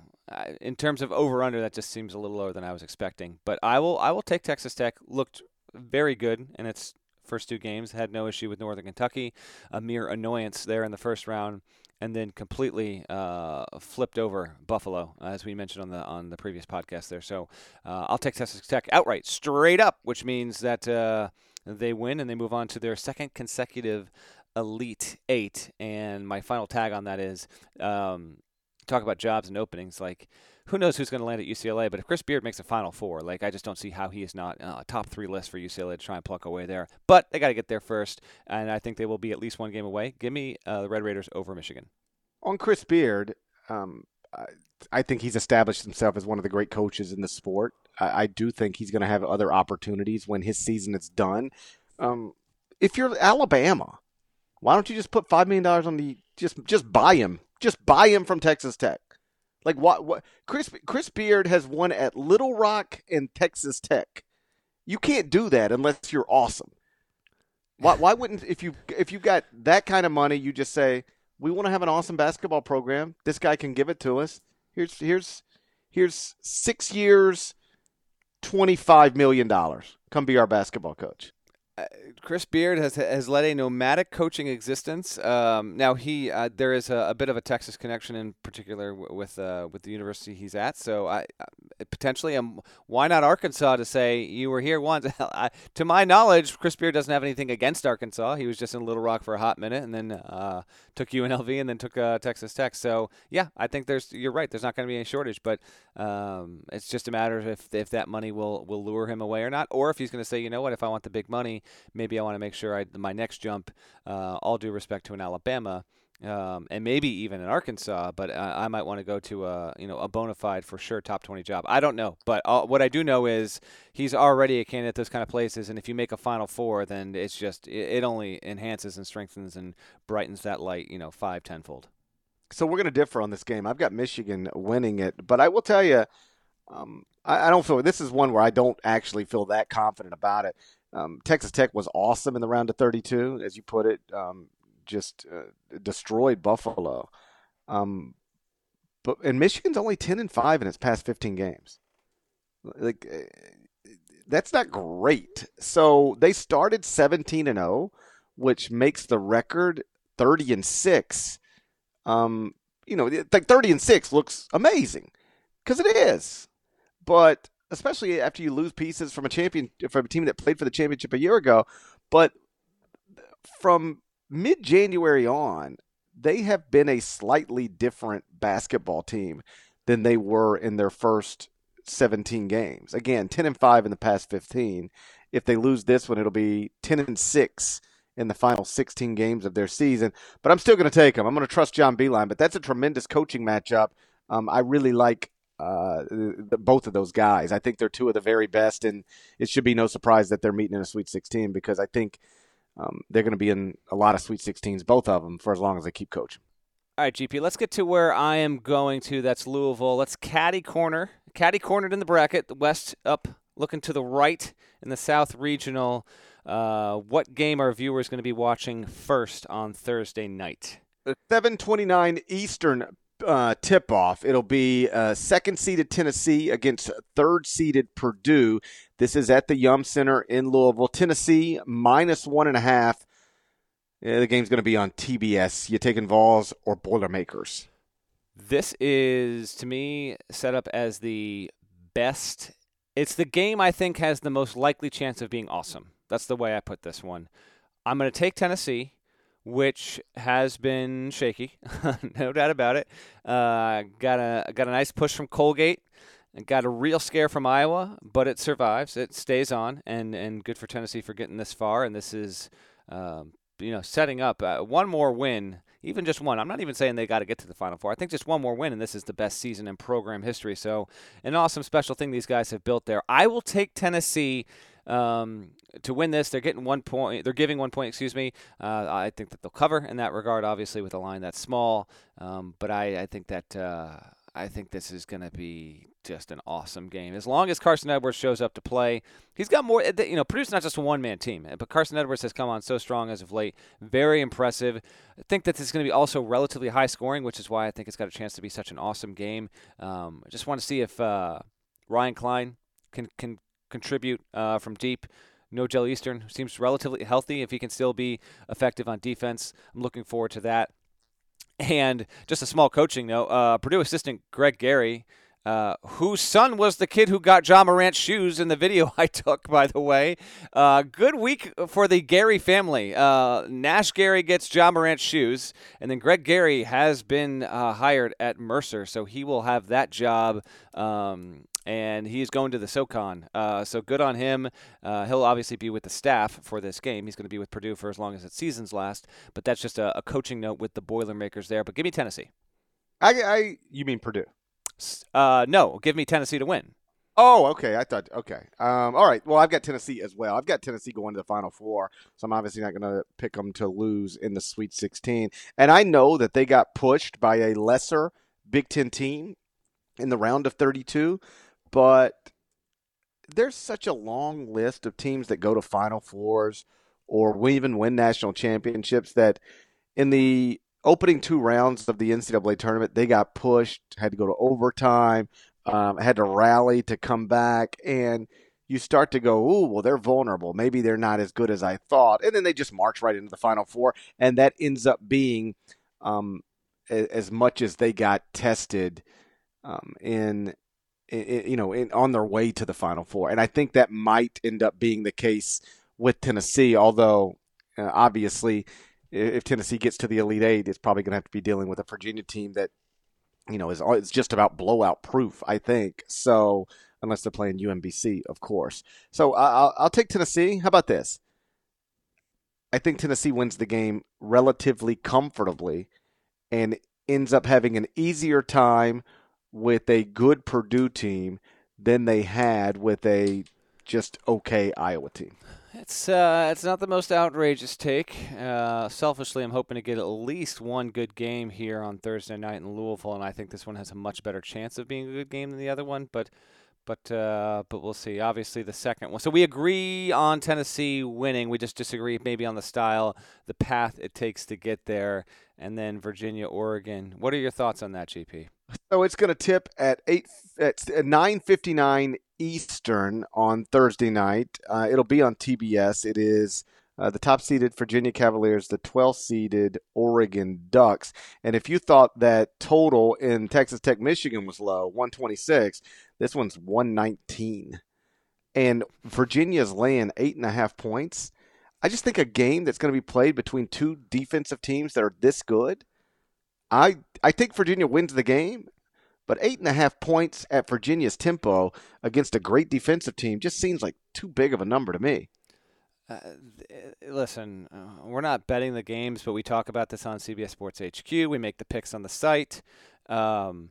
in terms of over under, that just seems a little lower than I was expecting. But I will. I will take Texas Tech. Looked very good in its first two games. Had no issue with Northern Kentucky. A mere annoyance there in the first round and then completely uh, flipped over Buffalo, as we mentioned on the on the previous podcast there. So uh, I'll take Texas Tech outright, straight up, which means that uh, they win and they move on to their second consecutive Elite Eight. And my final tag on that is um, talk about jobs and openings. Like, who knows who's going to land at UCLA? But if Chris Beard makes a Final Four, like I just don't see how he is not uh, a top three list for UCLA to try and pluck away there. But they got to get there first, and I think they will be at least one game away. Give me uh, the Red Raiders over Michigan. On Chris Beard, um, I, think he's established himself as one of the great coaches in the sport. I, I do think he's going to have other opportunities when his season is done. Um, if you're Alabama, why don't you just put five million dollars on the just just buy him, just buy him from Texas Tech? Like what? What? Chris Chris Beard has won at Little Rock and Texas Tech. You can't do that unless you're awesome. Why? Why wouldn't if you if you got that kind of money, you just say we want to have an awesome basketball program. This guy can give it to us. Here's here's here's six years, twenty five million dollars. Come be our basketball coach. Chris Beard has has led a nomadic coaching existence. Um, now he uh, there is a, a, bit of a Texas connection in particular w- with uh, with the university he's at. So I uh, potentially um, why not Arkansas to say you were here once? I, to my knowledge, Chris Beard doesn't have anything against Arkansas. He was just in Little Rock for a hot minute and then uh, took UNLV and then took uh, Texas Tech. So yeah, I think there's you're right. There's not going to be any shortage, but um, it's just a matter of if if that money will will lure him away or not, or if he's going to say you know what if I want the big money maybe I want to make sure I, my next jump, uh, all due respect to an Alabama, um, and maybe even in Arkansas, but uh, I might want to go to a you know a bona fide for sure top 20 job. I don't know, but uh, what I do know is he's already a candidate at those kind of places, and if you make a Final Four, then it's just it, it only enhances and strengthens and brightens that light you know five tenfold. So we're going to differ on this game. I've got Michigan winning it, but I will tell you, um, I, I don't feel this is one where I don't actually feel that confident about it. Um, Texas Tech was awesome in the round of 32, as you put it. Um, just uh, destroyed Buffalo. Um, but and Michigan's only 10 and 5 in its past 15 games. Like uh, that's not great. So they started 17 and 0, which makes the record 30 and 6. Um, you know, like 30 and 6 looks amazing cuz it is. But especially after you lose pieces from a champion from a team that played for the championship a year ago. But from mid January on, they have been a slightly different basketball team than they were in their first 17 games. Again, 10 and 5 in the past 15. If they lose this one, it'll be 10 and 6 in the final 16 games of their season. But I'm still going to take them. I'm going to trust John Beilein. But that's a tremendous coaching matchup. Um, I really like uh, the, both of those guys. I think they're two of the very best, and it should be no surprise that they're meeting in a Sweet 16 because I think um, they're going to be in a lot of Sweet 16s, both of them, for as long as they keep coaching. All right, GP, let's get to where I am going to. That's Louisville. Let's caddy corner. Caddy cornered in the bracket, the West up, looking to the right in the South Regional. Uh, what game are viewers going to be watching first on Thursday night? 729 Eastern uh, tip off. It'll be uh, second seeded Tennessee against third seeded Purdue. This is at the Yum Center in Louisville. Tennessee minus one and a half. Yeah, the game's going to be on TBS. You taking Vols or Boilermakers? This is to me set up as the best. It's the game I think has the most likely chance of being awesome. That's the way I put this one. I'm going to take Tennessee which has been shaky, no doubt about it. Uh, got a got a nice push from Colgate, got a real scare from Iowa, but it survives. It stays on, and and good for Tennessee for getting this far. And this is, um, you know, setting up uh, one more win even just one. I'm not even saying they got to get to the Final Four. I think just one more win, and this is the best season in program history. So, an awesome special thing these guys have built there. I will take Tennessee. Um, to win this, they're getting one point. They're giving one point. Excuse me. Uh, I think that they'll cover in that regard. Obviously, with a line that's small, um, but I, I think that uh, I think this is going to be just an awesome game. As long as Carson Edwards shows up to play, he's got more. You know, Purdue's not just a one man team, but Carson Edwards has come on so strong as of late. Very impressive. I think that this is going to be also relatively high scoring, which is why I think it's got a chance to be such an awesome game. Um, I just want to see if uh, Ryan Cline can can contribute uh, from deep. No Nojel Eastern seems relatively healthy. If he can still be effective on defense, I'm looking forward to that. And just a small coaching note: uh, Purdue assistant Greg Gary uh, whose son was the kid who got Ja Morant's shoes in the video I took, by the way. Uh, good week for the Gary family. Uh, Nash Gary gets Ja Morant's shoes, and then Greg Gary has been uh, hired at Mercer, so he will have that job. Um, and he's going to the SoCon. Uh, so good on him. Uh, he'll obviously be with the staff for this game. He's going to be with Purdue for as long as its seasons last. But that's just a, a coaching note with the Boilermakers there. But give me Tennessee. I, I you mean Purdue? Uh, no, give me Tennessee to win. Oh, okay. I thought okay. Um, all right. Well, I've got Tennessee as well. I've got Tennessee going to the Final Four, so I'm obviously not going to pick them to lose in the Sweet 16. And I know that they got pushed by a lesser Big Ten team in the round of 32, but there's such a long list of teams that go to Final Fours or even win national championships that in the opening two rounds of the NCAA tournament, they got pushed, had to go to overtime, um, had to rally to come back, and you start to go, "Ooh, well, they're vulnerable. Maybe they're not as good as I thought." And then they just march right into the Final Four, and that ends up being um, as much as they got tested um, in, you know, in, on their way to the Final Four. And I think that might end up being the case with Tennessee, although uh, obviously if Tennessee gets to the Elite Eight, it's probably going to have to be dealing with a Virginia team that, you know, is it's just about blowout proof. I think so, unless they're playing UMBC, of course. So I'll, I'll take Tennessee. How about this? I think Tennessee wins the game relatively comfortably, and ends up having an easier time with a good Purdue team than they had with a just okay Iowa team. It's uh, it's not the most outrageous take. Uh, selfishly, I'm hoping to get at least one good game here on Thursday night in Louisville, and I think this one has a much better chance of being a good game than the other one. But but uh, but we'll see. Obviously, the second one. So we agree on Tennessee winning. We just disagree maybe on the style, the path it takes to get there, and then Virginia, Oregon. What are your thoughts on that, GP? So it's going to tip at eight at nine fifty nine Eastern on Thursday night. Uh, it'll be on TBS. It is uh, the top seeded Virginia Cavaliers, the 12th seeded Oregon Ducks. And if you thought that total in Texas Tech Michigan was low, 126, this one's 119. And Virginia's laying eight and a half points. I just think a game that's going to be played between two defensive teams that are this good. I I think Virginia wins the game, but eight and a half points at Virginia's tempo against a great defensive team just seems like too big of a number to me. Uh, listen, uh, we're not betting the games, but we talk about this on CBS Sports HQ. We make the picks on the site. Um,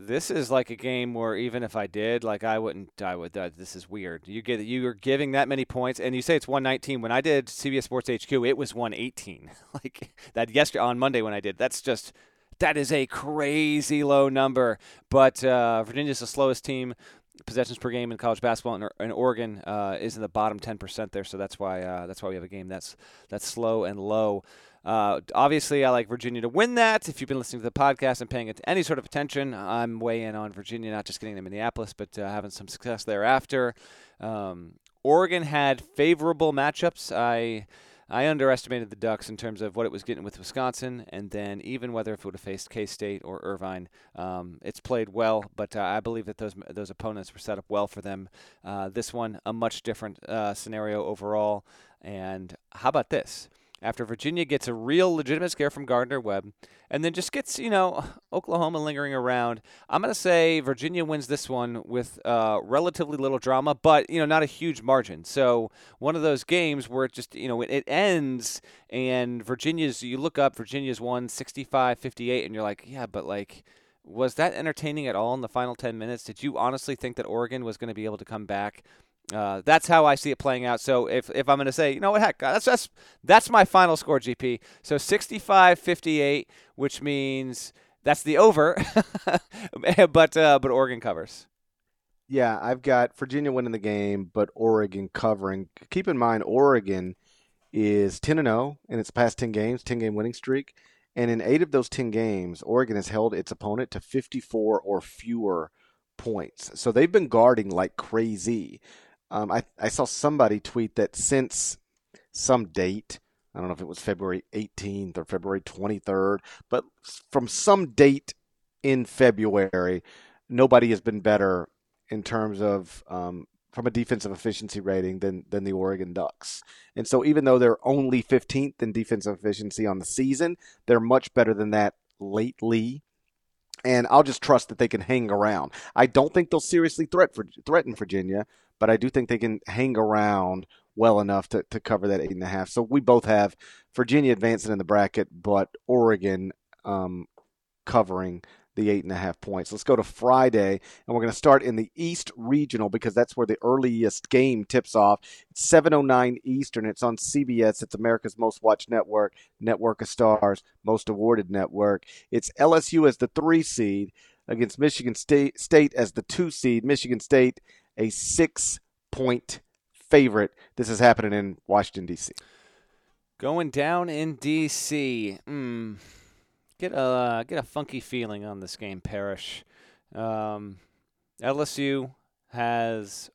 this is like a game where even if I did, like I wouldn't, I would. Uh, this is weird. You get you are giving that many points, and you say it's 119. When I did CBS Sports HQ, it was 118. like that yesterday on Monday when I did. That's just that is a crazy low number. But uh, Virginia's the slowest team possessions per game in college basketball, in, and Oregon uh, is in the bottom 10% there. So that's why uh, that's why we have a game that's that's slow and low. Uh, obviously, I like Virginia to win that. If you've been listening to the podcast and paying it any sort of attention, I'm way in on Virginia, not just getting them Minneapolis, but uh, having some success thereafter. Um, Oregon had favorable matchups. I I underestimated the Ducks in terms of what it was getting with Wisconsin, and then even whether if it would have faced K State or Irvine, um, it's played well. But uh, I believe that those those opponents were set up well for them. Uh, this one, a much different uh, scenario overall. And how about this? After Virginia gets a real legitimate scare from Gardner Webb and then just gets, you know, Oklahoma lingering around. I'm going to say Virginia wins this one with uh, relatively little drama, but, you know, not a huge margin. So one of those games where it just, you know, it ends and Virginia's, you look up, Virginia's won 65 58, and you're like, yeah, but like, was that entertaining at all in the final 10 minutes? Did you honestly think that Oregon was going to be able to come back? Uh, that's how I see it playing out. So if, if I'm going to say, you know what, heck, that's, that's, that's my final score, GP. So 65 58, which means that's the over, but, uh, but Oregon covers. Yeah, I've got Virginia winning the game, but Oregon covering. Keep in mind, Oregon is 10 and 0 in its past 10 games, 10 game winning streak. And in eight of those 10 games, Oregon has held its opponent to 54 or fewer points. So they've been guarding like crazy. Um, I, I saw somebody tweet that since some date, I don't know if it was February 18th or February 23rd, but from some date in February, nobody has been better in terms of um, from a defensive efficiency rating than than the Oregon Ducks. And so even though they're only 15th in defensive efficiency on the season, they're much better than that lately. And I'll just trust that they can hang around. I don't think they'll seriously threat for, threaten Virginia, but I do think they can hang around well enough to, to cover that eight and a half. So we both have Virginia advancing in the bracket, but Oregon um, covering the eight and a half points. Let's go to Friday, and we're going to start in the East Regional because that's where the earliest game tips off. It's 7:09 Eastern. It's on CBS. It's America's most watched network, Network of Stars, most awarded network. It's LSU as the three seed against Michigan State, State as the two seed. Michigan State a six point favorite. This is happening in Washington D.C. Going down in D.C. Mm get a get a funky feeling on this game, Parrish. Um, LSU has,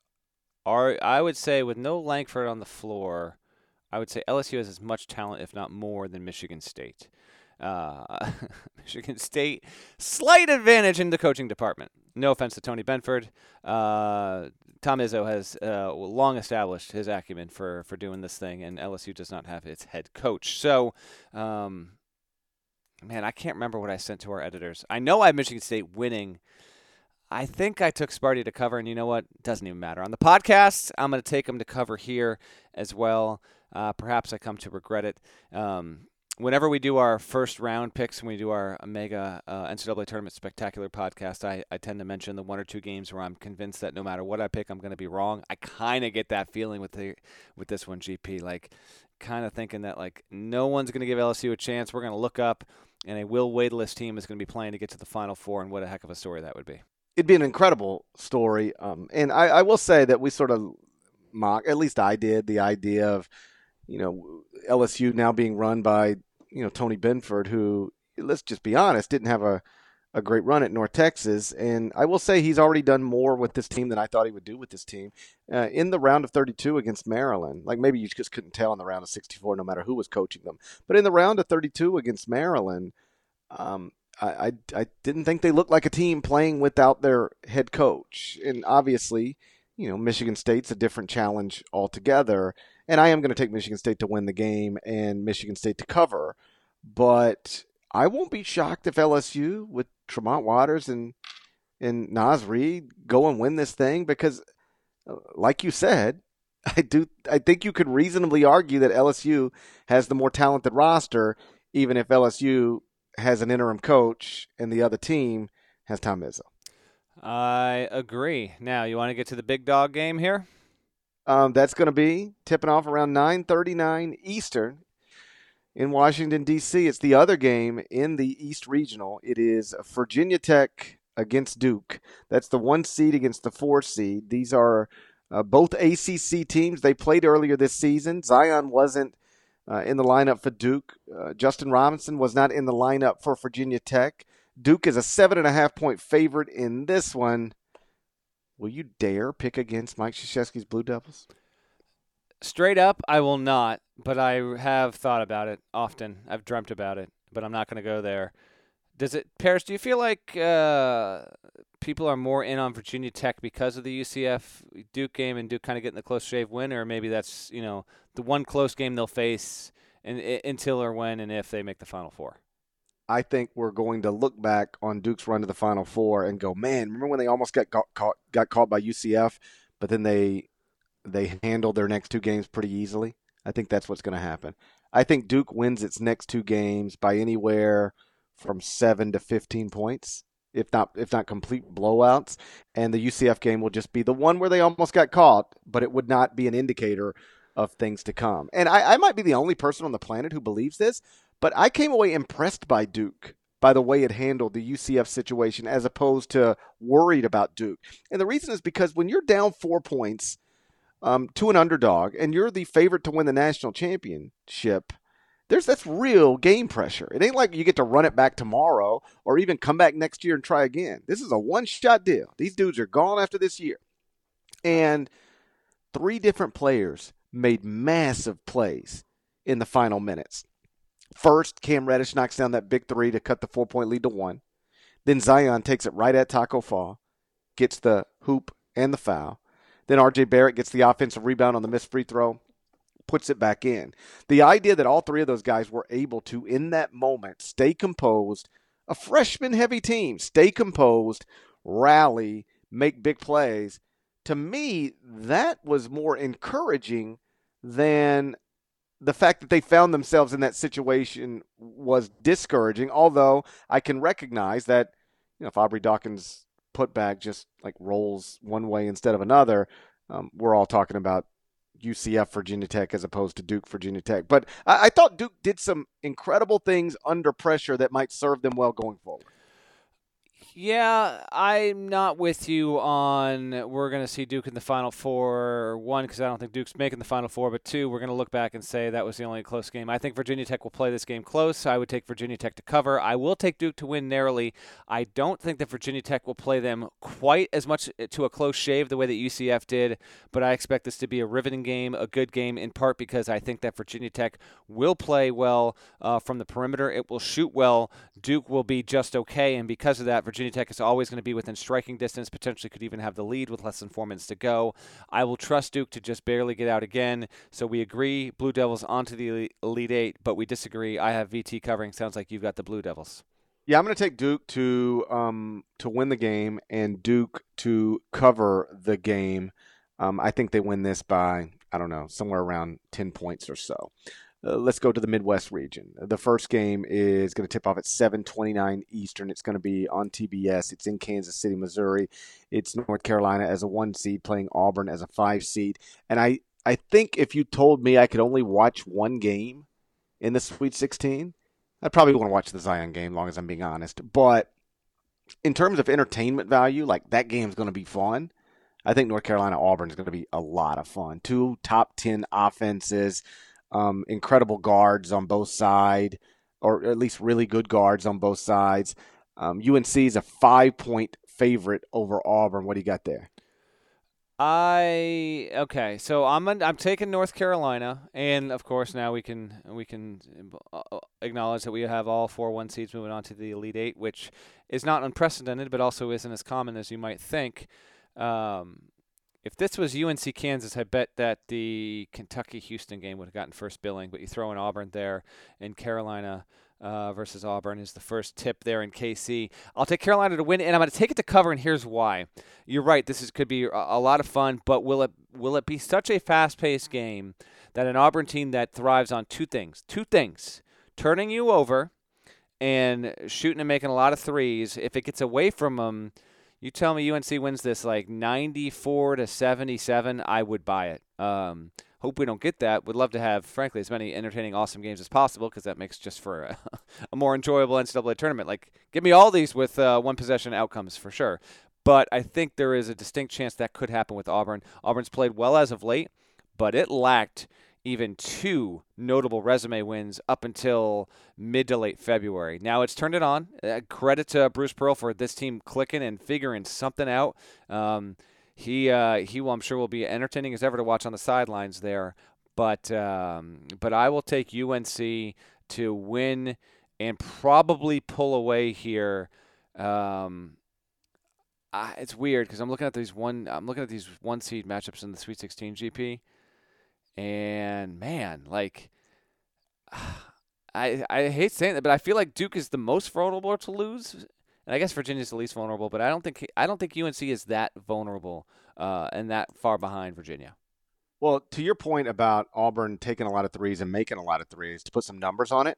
are I would say, with no Langford on the floor, I would say LSU has as much talent, if not more, than Michigan State. Uh, Michigan State, slight advantage in the coaching department. No offense to Tony Benford. Uh, Tom Izzo has uh, long established his acumen for, for doing this thing, and LSU does not have its head coach. So, um, man, I can't remember what I sent to our editors. I know I have Michigan State winning. I think I took Sparty to cover, and you know what? Doesn't even matter. On the podcast, I'm going to take them to cover here as well. Uh, perhaps I come to regret it. Um, whenever we do our first round picks, when we do our mega uh, NCAA tournament spectacular podcast, I, I tend to mention the one or two games where I'm convinced that no matter what I pick, I'm going to be wrong. I kind of get that feeling with the with this one, GP. Like, kind of thinking that like no one's going to give LSU a chance. We're going to look up and a Will Wadeless team is going to be playing to get to the Final Four, and what a heck of a story that would be. It'd be an incredible story, um, and I, I, will say that we sort of mock, at least I did, the idea of you know LSU now being run by you know Tony Benford, who let's just be honest, didn't have a a great run at North Texas, and I will say he's already done more with this team than I thought he would do with this team. Uh, in the round of 32 against Maryland, like maybe you just couldn't tell in the round of 64, no matter who was coaching them. But in the round of 32 against Maryland, um, I, I, I didn't think they looked like a team playing without their head coach, and obviously, you know, Michigan State's a different challenge altogether. And I am going to take Michigan State to win the game and Michigan State to cover, but I won't be shocked if LSU with Tremont Waters and and Naz Reid go and win this thing because, uh, like you said, I do. I think you could reasonably argue that LSU has the more talented roster, even if LSU has an interim coach and the other team has Tom Izzo. I agree. Now, you want to get to the big dog game here? Um, that's going to be tipping off around 9:39 Eastern in Washington, D.C. It's the other game in the East Regional. It is Virginia Tech against Duke. That's the one seed against the four seed. These are uh, both ACC teams. They played earlier this season. Zion wasn't uh, in the lineup for Duke. Uh, Justin Robinson was not in the lineup for Virginia Tech. Duke is a seven and a half point favorite in this one. Will you dare pick against Mike Krzyzewski's Blue Devils? Straight up, I will not, but I have thought about it often. I've dreamt about it, but I'm not going to go there. Does it, Parrish? Do you feel like uh, people are more in on Virginia Tech because of the UCF Duke game and Duke kind of getting the close shave win, or maybe that's you know the one close game they'll face, in, in, until or when and if they make the Final Four. I think we're going to look back on Duke's run to the Final Four and go, man, remember when they almost got caught got caught by UCF, but then they they handled their next two games pretty easily. I think that's what's going to happen. I think Duke wins its next two games by anywhere from seven to fifteen points, if not if not complete blowouts. And the UCF game will just be the one where they almost got caught, but it would not be an indicator of things to come. And I, I might be the only person on the planet who believes this, but I came away impressed by Duke by the way it handled the UCF situation as opposed to worried about Duke. And the reason is because when you're down four points um, to an underdog and you're the favorite to win the national championship, there's that's real game pressure. It ain't like you get to run it back tomorrow or even come back next year and try again. This is a one shot deal. These dudes are gone after this year. And three different players made massive plays in the final minutes. First, Cam Reddish knocks down that big three to cut the four point lead to one. Then Zion takes it right at Taco Fall, gets the hoop and the foul. Then RJ Barrett gets the offensive rebound on the missed free throw, puts it back in. The idea that all three of those guys were able to, in that moment, stay composed, a freshman heavy team, stay composed, rally, make big plays, to me, that was more encouraging than the fact that they found themselves in that situation was discouraging. Although I can recognize that, you know, if Aubrey Dawkins' putback just like rolls one way instead of another, um, we're all talking about UCF Virginia Tech as opposed to Duke Virginia Tech. But I, I thought Duke did some incredible things under pressure that might serve them well going forward. Yeah, I'm not with you on we're going to see Duke in the Final Four. One, because I don't think Duke's making the Final Four, but two, we're going to look back and say that was the only close game. I think Virginia Tech will play this game close. I would take Virginia Tech to cover. I will take Duke to win narrowly. I don't think that Virginia Tech will play them quite as much to a close shave the way that UCF did, but I expect this to be a riveting game, a good game, in part because I think that Virginia Tech will play well uh, from the perimeter. It will shoot well. Duke will be just okay, and because of that, Virginia Virginia Tech is always going to be within striking distance, potentially could even have the lead with less than four minutes to go. I will trust Duke to just barely get out again. So we agree Blue Devils onto the Elite Eight, but we disagree. I have VT covering. Sounds like you've got the Blue Devils. Yeah, I'm going to take Duke to um, to win the game and Duke to cover the game. Um, I think they win this by I don't know somewhere around ten points or so. Uh, let's go to the Midwest region. The first game is going to tip off at 7:29 Eastern. It's going to be on TBS. It's in Kansas City, Missouri. It's North Carolina as a one seed playing Auburn as a five seed. And I I think if you told me I could only watch one game in the Sweet 16, I'd probably want to watch the Zion game. Long as I'm being honest, but in terms of entertainment value, like that game's going to be fun. I think North Carolina Auburn is going to be a lot of fun. Two top 10 offenses um, incredible guards on both sides, or at least really good guards on both sides. Um, UNC is a five point favorite over Auburn. What do you got there? I okay, so I'm I'm taking North Carolina, and of course now we can we can uh, acknowledge that we have all four one seeds moving on to the Elite Eight, which is not unprecedented, but also isn't as common as you might think. Um, if this was UNC Kansas, I bet that the Kentucky Houston game would have gotten first billing. But you throw in Auburn there, and Carolina uh, versus Auburn is the first tip there in KC. I'll take Carolina to win, and I'm going to take it to cover. And here's why: You're right. This is could be a, a lot of fun, but will it will it be such a fast-paced game that an Auburn team that thrives on two things, two things, turning you over and shooting and making a lot of threes. If it gets away from them you tell me UNC wins this like 94 to 77, I would buy it. Um, hope we don't get that. Would love to have, frankly, as many entertaining, awesome games as possible because that makes just for a, a, more enjoyable NCAA tournament. Like, give me all these with uh, one possession outcomes for sure. But I think there is a distinct chance that could happen with Auburn. Auburn's played well as of late, but it lacked even two notable resume wins up until mid to late February. Now it's turned it on. Uh, credit to Bruce Pearl for this team clicking and figuring something out. Um, he uh, he will, I'm sure, will be entertaining as ever to watch on the sidelines there. But um, but I will take UNC to win and probably pull away here. Um, I, it's weird because I'm looking at these one I'm looking at these one seed matchups in the Sweet 16 GP and man, like I I hate saying that, but I feel like Duke is the most vulnerable to lose, and I guess Virginia's the least vulnerable. But I don't think I don't think UNC is that vulnerable uh, and that far behind Virginia. Well, to your point about Auburn taking a lot of threes and making a lot of threes, to put some numbers on it,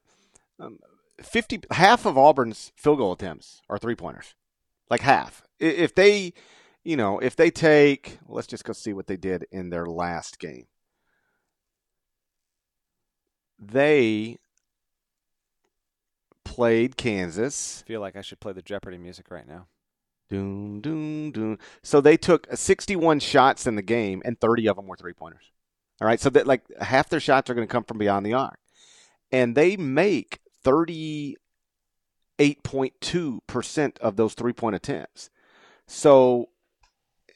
um, fifty half of Auburn's field goal attempts are three pointers, like half. If they, you know, if they take, let's just go see what they did in their last game. They played Kansas. I feel like I should play the Jeopardy music right now. Doom, doom, doom. So they took 61 shots in the game, and 30 of them were three pointers. All right, so that like half their shots are going to come from beyond the arc, and they make 38.2 percent of those three point attempts. So,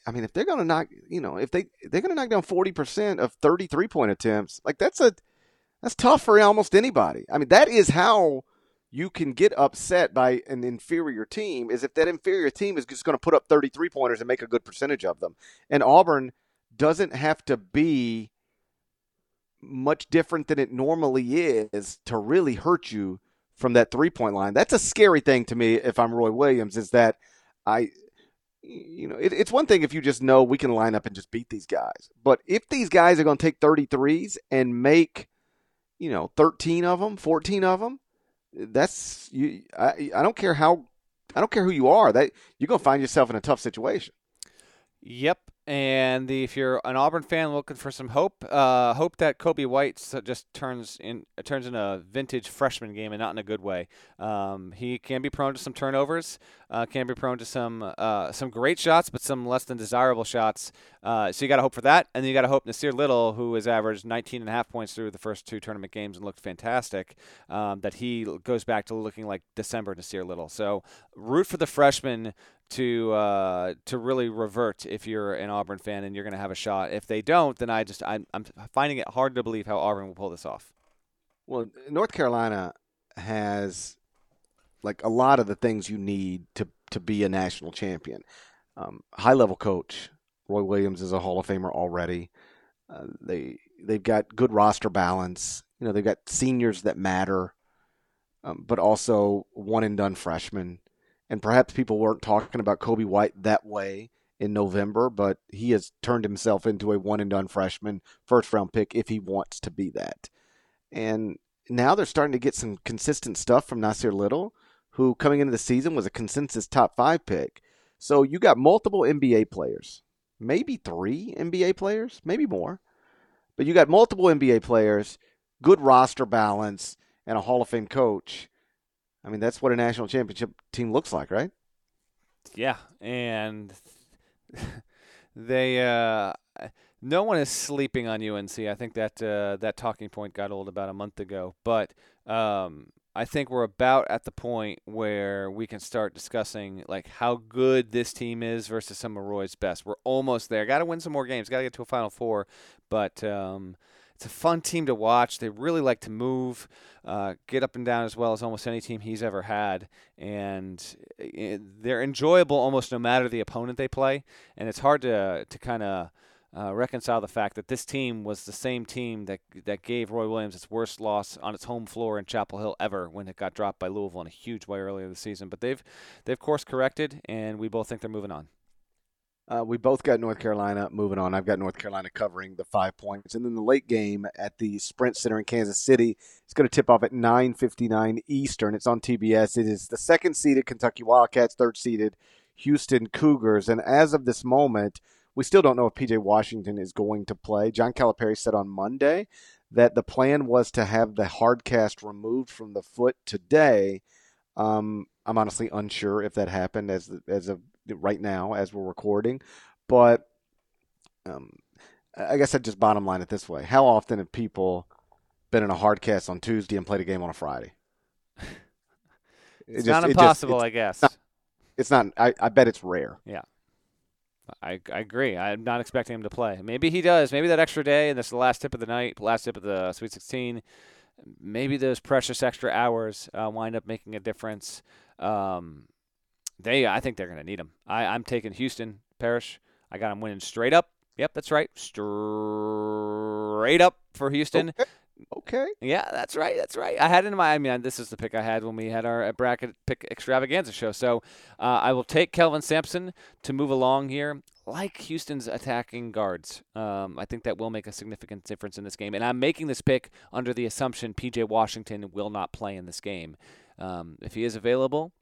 I mean, if they're going to knock, you know, if they they're going to knock down 40 percent of 33 point attempts, like that's a that's tough for almost anybody. I mean, that is how you can get upset by an inferior team is if that inferior team is just going to put up 33 pointers and make a good percentage of them. And Auburn doesn't have to be much different than it normally is to really hurt you from that three point line. That's a scary thing to me if I'm Roy Williams is that I you know, it, it's one thing if you just know we can line up and just beat these guys. But if these guys are going to take 33s and make, you know, 13 of them, 14 of them, that's you. I, I don't care how, I don't care who you are. That you're gonna find yourself in a tough situation. Yep, and the, if you're an Auburn fan looking for some hope, uh, hope that Coby White just turns in turns in a vintage freshman game and not in a good way. Um, he can be prone to some turnovers, uh, can be prone to some uh, some great shots, but some less than desirable shots. Uh, so you got to hope for that, and then you got to hope Nassir Little, who has averaged 19 and a half points through the first two tournament games and looked fantastic, um, that he goes back to looking like December Nassir Little. So root for the freshman to uh, to really revert if you're an Auburn fan and you're going to have a shot. If they don't, then I just I'm, I'm finding it hard to believe how Auburn will pull this off. Well, North Carolina has like a lot of the things you need to to be a national champion. Um, high level coach Roy Williams is a Hall of Famer already. Uh, they they've got good roster balance. You know they've got seniors that matter, um, but also one and done freshmen and perhaps people weren't talking about Coby White that way in November, but he has turned himself into a one and done freshman first round pick if he wants to be that. And now they're starting to get some consistent stuff from Nassir Little, who coming into the season was a consensus top five pick. So you got multiple NBA players, maybe three NBA players, maybe more, but you got multiple NBA players, good roster balance, and a Hall of Fame coach I mean, that's what a national championship team looks like, right? Yeah, and they uh, no one is sleeping on UNC. I think that uh, that talking point got old about a month ago, but um, I think we're about at the point where we can start discussing like how good this team is versus some of Roy's best. We're almost there. Got to win some more games. Got to get to a Final Four, but um, it's a fun team to watch. They really like to move, uh, get up and down as well as almost any team he's ever had, and eh, they're enjoyable almost no matter the opponent they play. And it's hard to to kind of uh, reconcile the fact that this team was the same team that that gave Roy Williams its worst loss on its home floor in Chapel Hill ever when it got dropped by Louisville in a huge way earlier this season. But they've they've course corrected, and we both think they're moving on. Uh, we both got North Carolina moving on. I've got North Carolina covering the five points, and then the late game at the Sprint Center in Kansas City It's going to tip off at 9:59 Eastern. It's on TBS. It is the second seeded Kentucky Wildcats, third seeded Houston Cougars, and as of this moment, we still don't know if PJ Washington is going to play. John Calipari said on Monday that the plan was to have the hard cast removed from the foot today. Um, I'm honestly unsure if that happened as as of right now as we're recording. But um, I guess I'd just bottom line it this way: How often have people been in a hard cast on Tuesday and played a game on a Friday? it's just, not impossible, it just, I guess. Not, it's not. I, I bet it's rare. Yeah. I, I agree. I'm not expecting him to play. Maybe he does. Maybe that extra day, and this is the last tip of the night, last tip of the Sweet 16. Maybe those precious extra hours uh, wind up making a difference. Um, they, I think they're going to need him. I, I'm taking Houston Parrish. I got them winning straight up. Yep, that's right, straight up for Houston. Okay. Okay. Yeah, that's right. That's right. I had it in my. I mean, this is the pick I had when we had our uh, bracket pick extravaganza show. So uh, I will take Kelvin Sampson to move along here, like Houston's attacking guards. Um, I think that will make a significant difference in this game. And I'm making this pick under the assumption PJ Washington will not play in this game. Um, if he is available,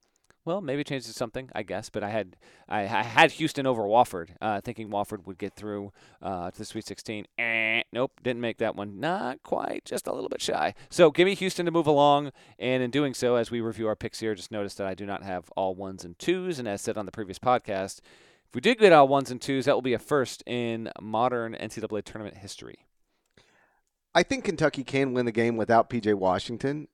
well, maybe it changes something, I guess. But I had I, I had Houston over Wofford, uh, thinking Wofford would get through uh, to the Sweet 16. Eh, nope, didn't make that one. Not quite, just a little bit shy. So give me Houston to move along, and in doing so, as we review our picks here, just notice that I do not have all ones and twos. And as said on the previous podcast, if we did get all ones and twos, that will be a first in modern NCAA tournament history. I think Kentucky can win the game without PJ Washington,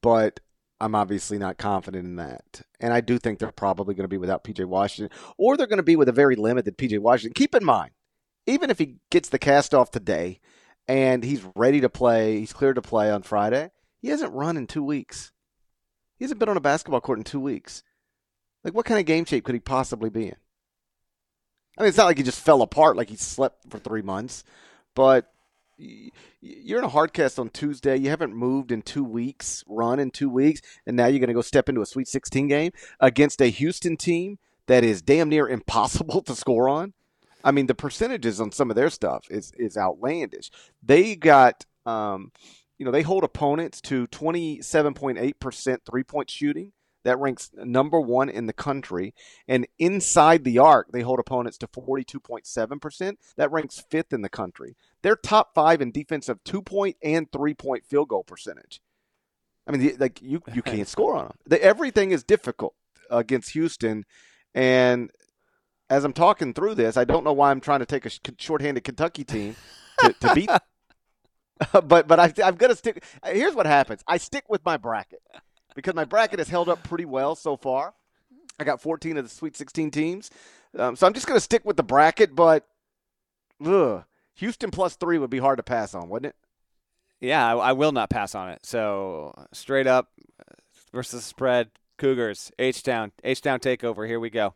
but I'm obviously not confident in that. And I do think they're probably going to be without PJ Washington, or they're going to be with a very limited PJ Washington. Keep in mind, even if he gets the cast off today and he's ready to play, he's cleared to play on Friday, he hasn't run in two weeks. He hasn't been on a basketball court in two weeks. Like, what kind of game shape could he possibly be in? I mean, it's not like he just fell apart like he slept for three months, but you're in a hard cast on Tuesday. You haven't moved in two weeks, run in two weeks, and now you're going to go step into a Sweet 16 game against a Houston team that is damn near impossible to score on. I mean, the percentages on some of their stuff is is outlandish. They got, um, you know, they hold opponents to 27.8 percent three point shooting. That ranks number one in the country. And inside the arc, they hold opponents to 42.7%. That ranks fifth in the country. They're top five in defensive two point and three point field goal percentage. I mean, like you, you can't score on them. The, everything is difficult against Houston. And as I'm talking through this, I don't know why I'm trying to take a shorthanded Kentucky team to, to beat. but but I, I'm going to stick. Here's what happens I stick with my bracket because my bracket has held up pretty well so far. I got 14 of the Sweet 16 teams. Um, so I'm just going to stick with the bracket, but ugh, Houston plus three would be hard to pass on, wouldn't it? Yeah, I, I will not pass on it. So straight up versus spread, Cougars, H Town, H Town takeover. Here we go.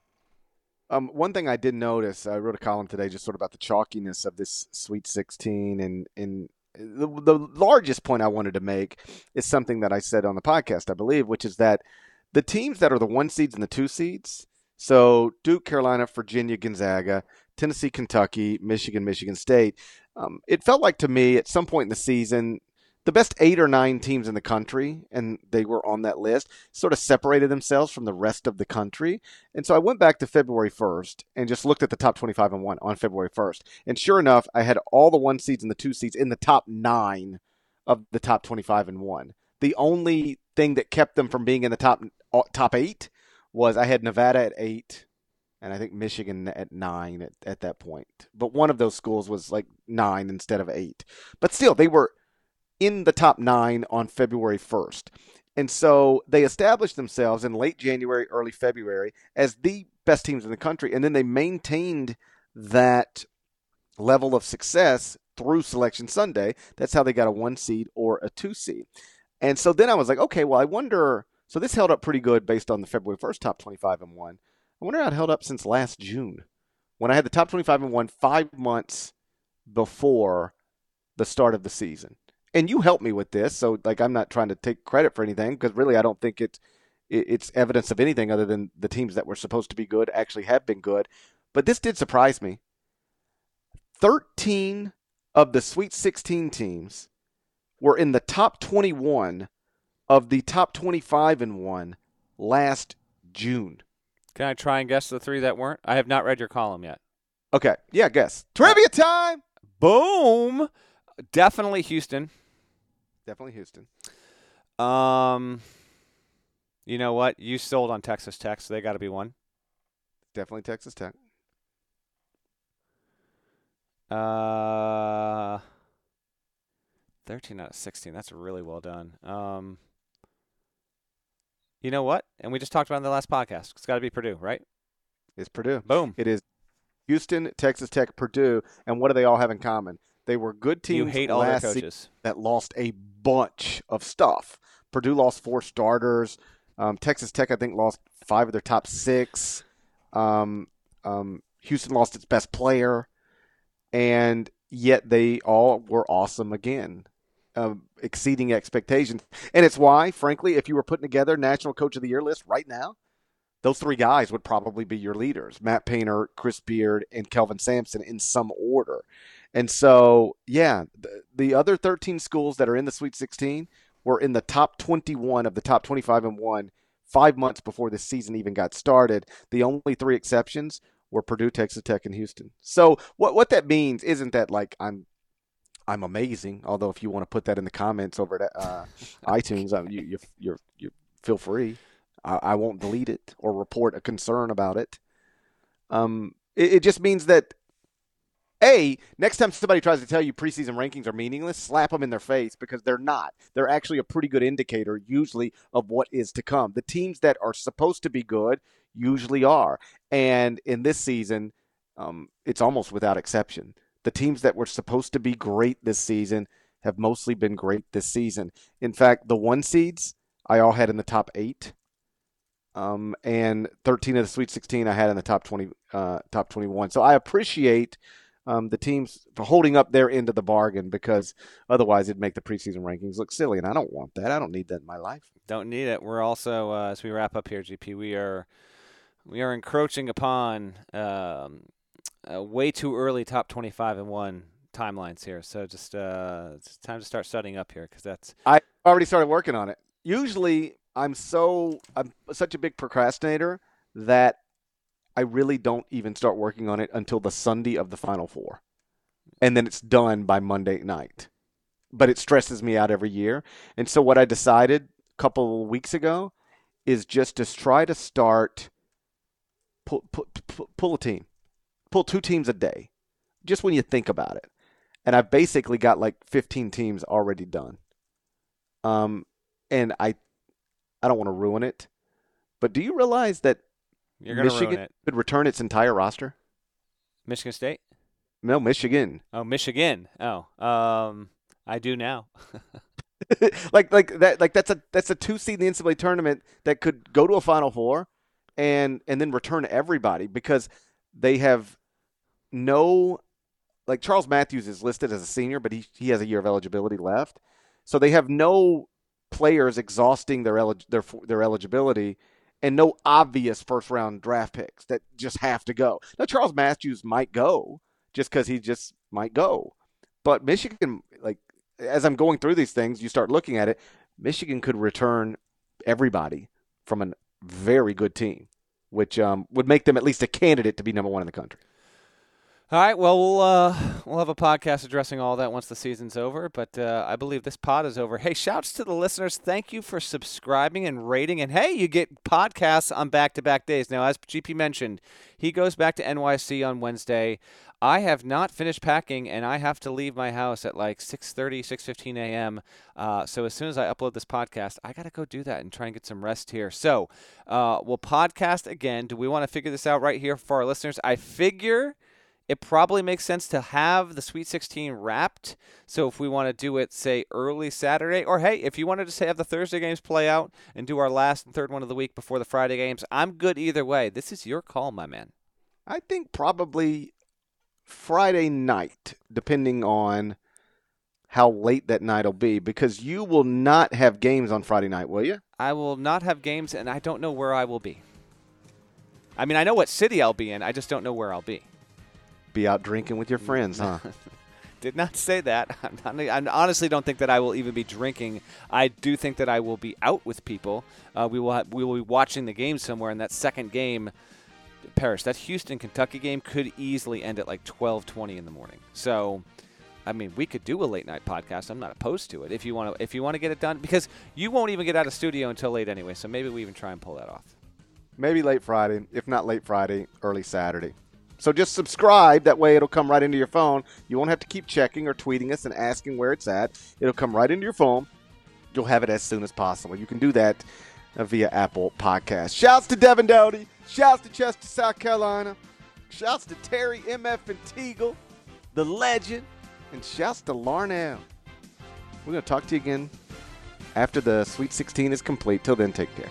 Um, one thing I did notice, I wrote a column today just sort of about the chalkiness of this Sweet 16 and, and the, the largest point I wanted to make is something that I said on the podcast, I believe, which is that the teams that are the one seeds and the two seeds, so Duke, Carolina, Virginia, Gonzaga, Tennessee, Kentucky, Michigan, Michigan State, um, it felt like to me at some point in the season the best eight or nine teams in the country, and they were on that list, sort of separated themselves from the rest of the country. And so I went back to February 1st and just looked at the top 25 and 1 on February 1st. And sure enough, I had all the one seeds and the two seeds in the top nine of the top 25 and 1. The only thing that kept them from being in the top uh, top eight was I had Nevada at eight, and I think Michigan at nine at, at that point. But one of those schools was like nine instead of eight. But still, they were in the top nine on February 1st. And so they established themselves in late January, early February as the best teams in the country. And then they maintained that level of success through Selection Sunday. That's how they got a one seed or a two seed. And so then I was like, okay, well, I wonder. So this held up pretty good based on the February 1st top 25 and 1. I wonder how it held up since last June when I had the top 25 and 1 five months before the start of the season and you helped me with this, so like I'm not trying to take credit for anything because really I don't think it's it's evidence of anything other than the teams that were supposed to be good actually have been good. But this did surprise me. 13 of the Sweet 16 teams were in the top 21 of the top 25 and 1 last June. Can I try and guess the three that weren't? I have not read your column yet. Okay. Yeah, guess. Trivia uh, time. Boom. Definitely Houston. Definitely Houston. Um, you know what? You sold on Texas Tech, so they got to be one. Definitely Texas Tech. Uh, thirteen out of sixteen. That's really well done. Um, you know what? And we just talked about in the last podcast. It's got to be Purdue, right? It's Purdue. Boom. It is Houston, Texas Tech, Purdue, and what do they all have in common? They were good teams. You hate all their coaches that lost a bunch of stuff. Purdue lost four starters. Um, Texas Tech, I think, lost five of their top six. Um, um, Houston lost its best player, and yet they all were awesome again. um, exceeding expectations. And it's why, frankly, if you were putting together National Coach of the Year list right now, those three guys would probably be your leaders Matt Painter, Chris Beard, and Kelvin Sampson in some order. And so, yeah, the, the other 13 schools that are in the Sweet 16 were in the top 21 of the top 25 and 1 five months before the season even got started. The only three exceptions were Purdue, Texas Tech, and Houston. So what what that means isn't that like I'm I'm amazing. Although if you want to put that in the comments over at uh, iTunes, um, you, you you you feel free. I, I, won't delete it or report a concern about it. Um, it, it just means that a, next time somebody tries to tell you preseason rankings are meaningless, slap them in their face because they're not. They're actually a pretty good indicator, usually, of what is to come. The teams that are supposed to be good usually are. And in this season, um, it's almost without exception. The teams that were supposed to be great this season have mostly been great this season. In fact, the one seeds I all had in the top eight. Um, and 13 of the Sweet 16 I had in the top 20, uh, top 21. So I appreciate um, the teams for holding up their end of the bargain because otherwise it'd make the preseason rankings look silly, and I don't want that. I don't need that in my life. Don't need it. We're also uh, as we wrap up here, GP. We are we are encroaching upon um, way too early top twenty-five and one timelines here. So just uh, it's time to start studying up here because that's I already started working on it. Usually, I'm so I'm such a big procrastinator that I really don't even start working on it until the Sunday of the Final Four. And then it's done by Monday night. But it stresses me out every year. And so what I decided a couple weeks ago is just to try to start pull, pull, pull a team. Pull two teams a day. Just when you think about it. And I've basically got like 15 teams already done. Um and I I don't want to ruin it. But do you realize that you're going to ruin it. could return its entire roster. Michigan State. No, Michigan. Oh, Michigan. Oh, um, I do now. like like that like that's a that's a two seed in the NCAA tournament that could go to a Final Four, and and then return everybody because they have no like Charles Matthews is listed as a senior, but he he has a year of eligibility left, so they have no players exhausting their elig- their their eligibility and no obvious first round draft picks that just have to go. Now Charles Matthews might go just because he just might go, but Michigan, like as I'm going through these things, you start looking at it. Michigan could return everybody from a very good team, which um, would make them at least a candidate to be number one in the country. All right. Well, we'll uh, we'll have a podcast addressing all that once the season's over. But uh, I believe this pod is over. Hey, shouts to the listeners. Thank you for subscribing and rating. And hey, you get podcasts on back-to-back days. Now, as GP mentioned, he goes back to NYC on Wednesday. I have not finished packing, and I have to leave my house at like 6:30, 6:15 a.m. Uh, so as soon as I upload this podcast, I got to go do that and try and get some rest here. So uh, we'll podcast again. Do we want to figure this out right here for our listeners? I figure it probably makes sense to have the Sweet 16 wrapped. So if we want to do it, say, early Saturday, or hey, if you wanted to say have the Thursday games play out and do our last and third one of the week before the Friday games, I'm good either way. This is your call, my man. I think probably Friday night, depending on how late that night will be, because you will not have games on Friday night, will you? I will not have games, and I don't know where I will be. I mean, I know what city I'll be in, I just don't know where I'll be be out drinking with your friends, huh? Did not say that. i honestly don't think that I will even be drinking. I do think that I will be out with people. Uh, we will have, we will be watching the game somewhere, in that second game, Parrish, that Houston Kentucky game could easily end at like twelve twenty in the morning. So. I mean, we could do a late night podcast. I'm not opposed to it if you want to. If you want to get it done, because you won't even get out of studio until late anyway. So maybe we even try and pull that off. Maybe late Friday, if not late Friday, early Saturday. So just subscribe. That way it'll come right into your phone. You won't have to keep checking or tweeting us and asking where it's at. It'll come right into your phone. You'll have it as soon as possible. You can do that uh, via Apple Podcast. Shouts to Devin Doty. Shouts to Chester, South Carolina. Shouts to Terry MF and Teagle, the legend. And shouts to Larnell. We're going to talk to you again after the Sweet 16 is complete. Till then, take care.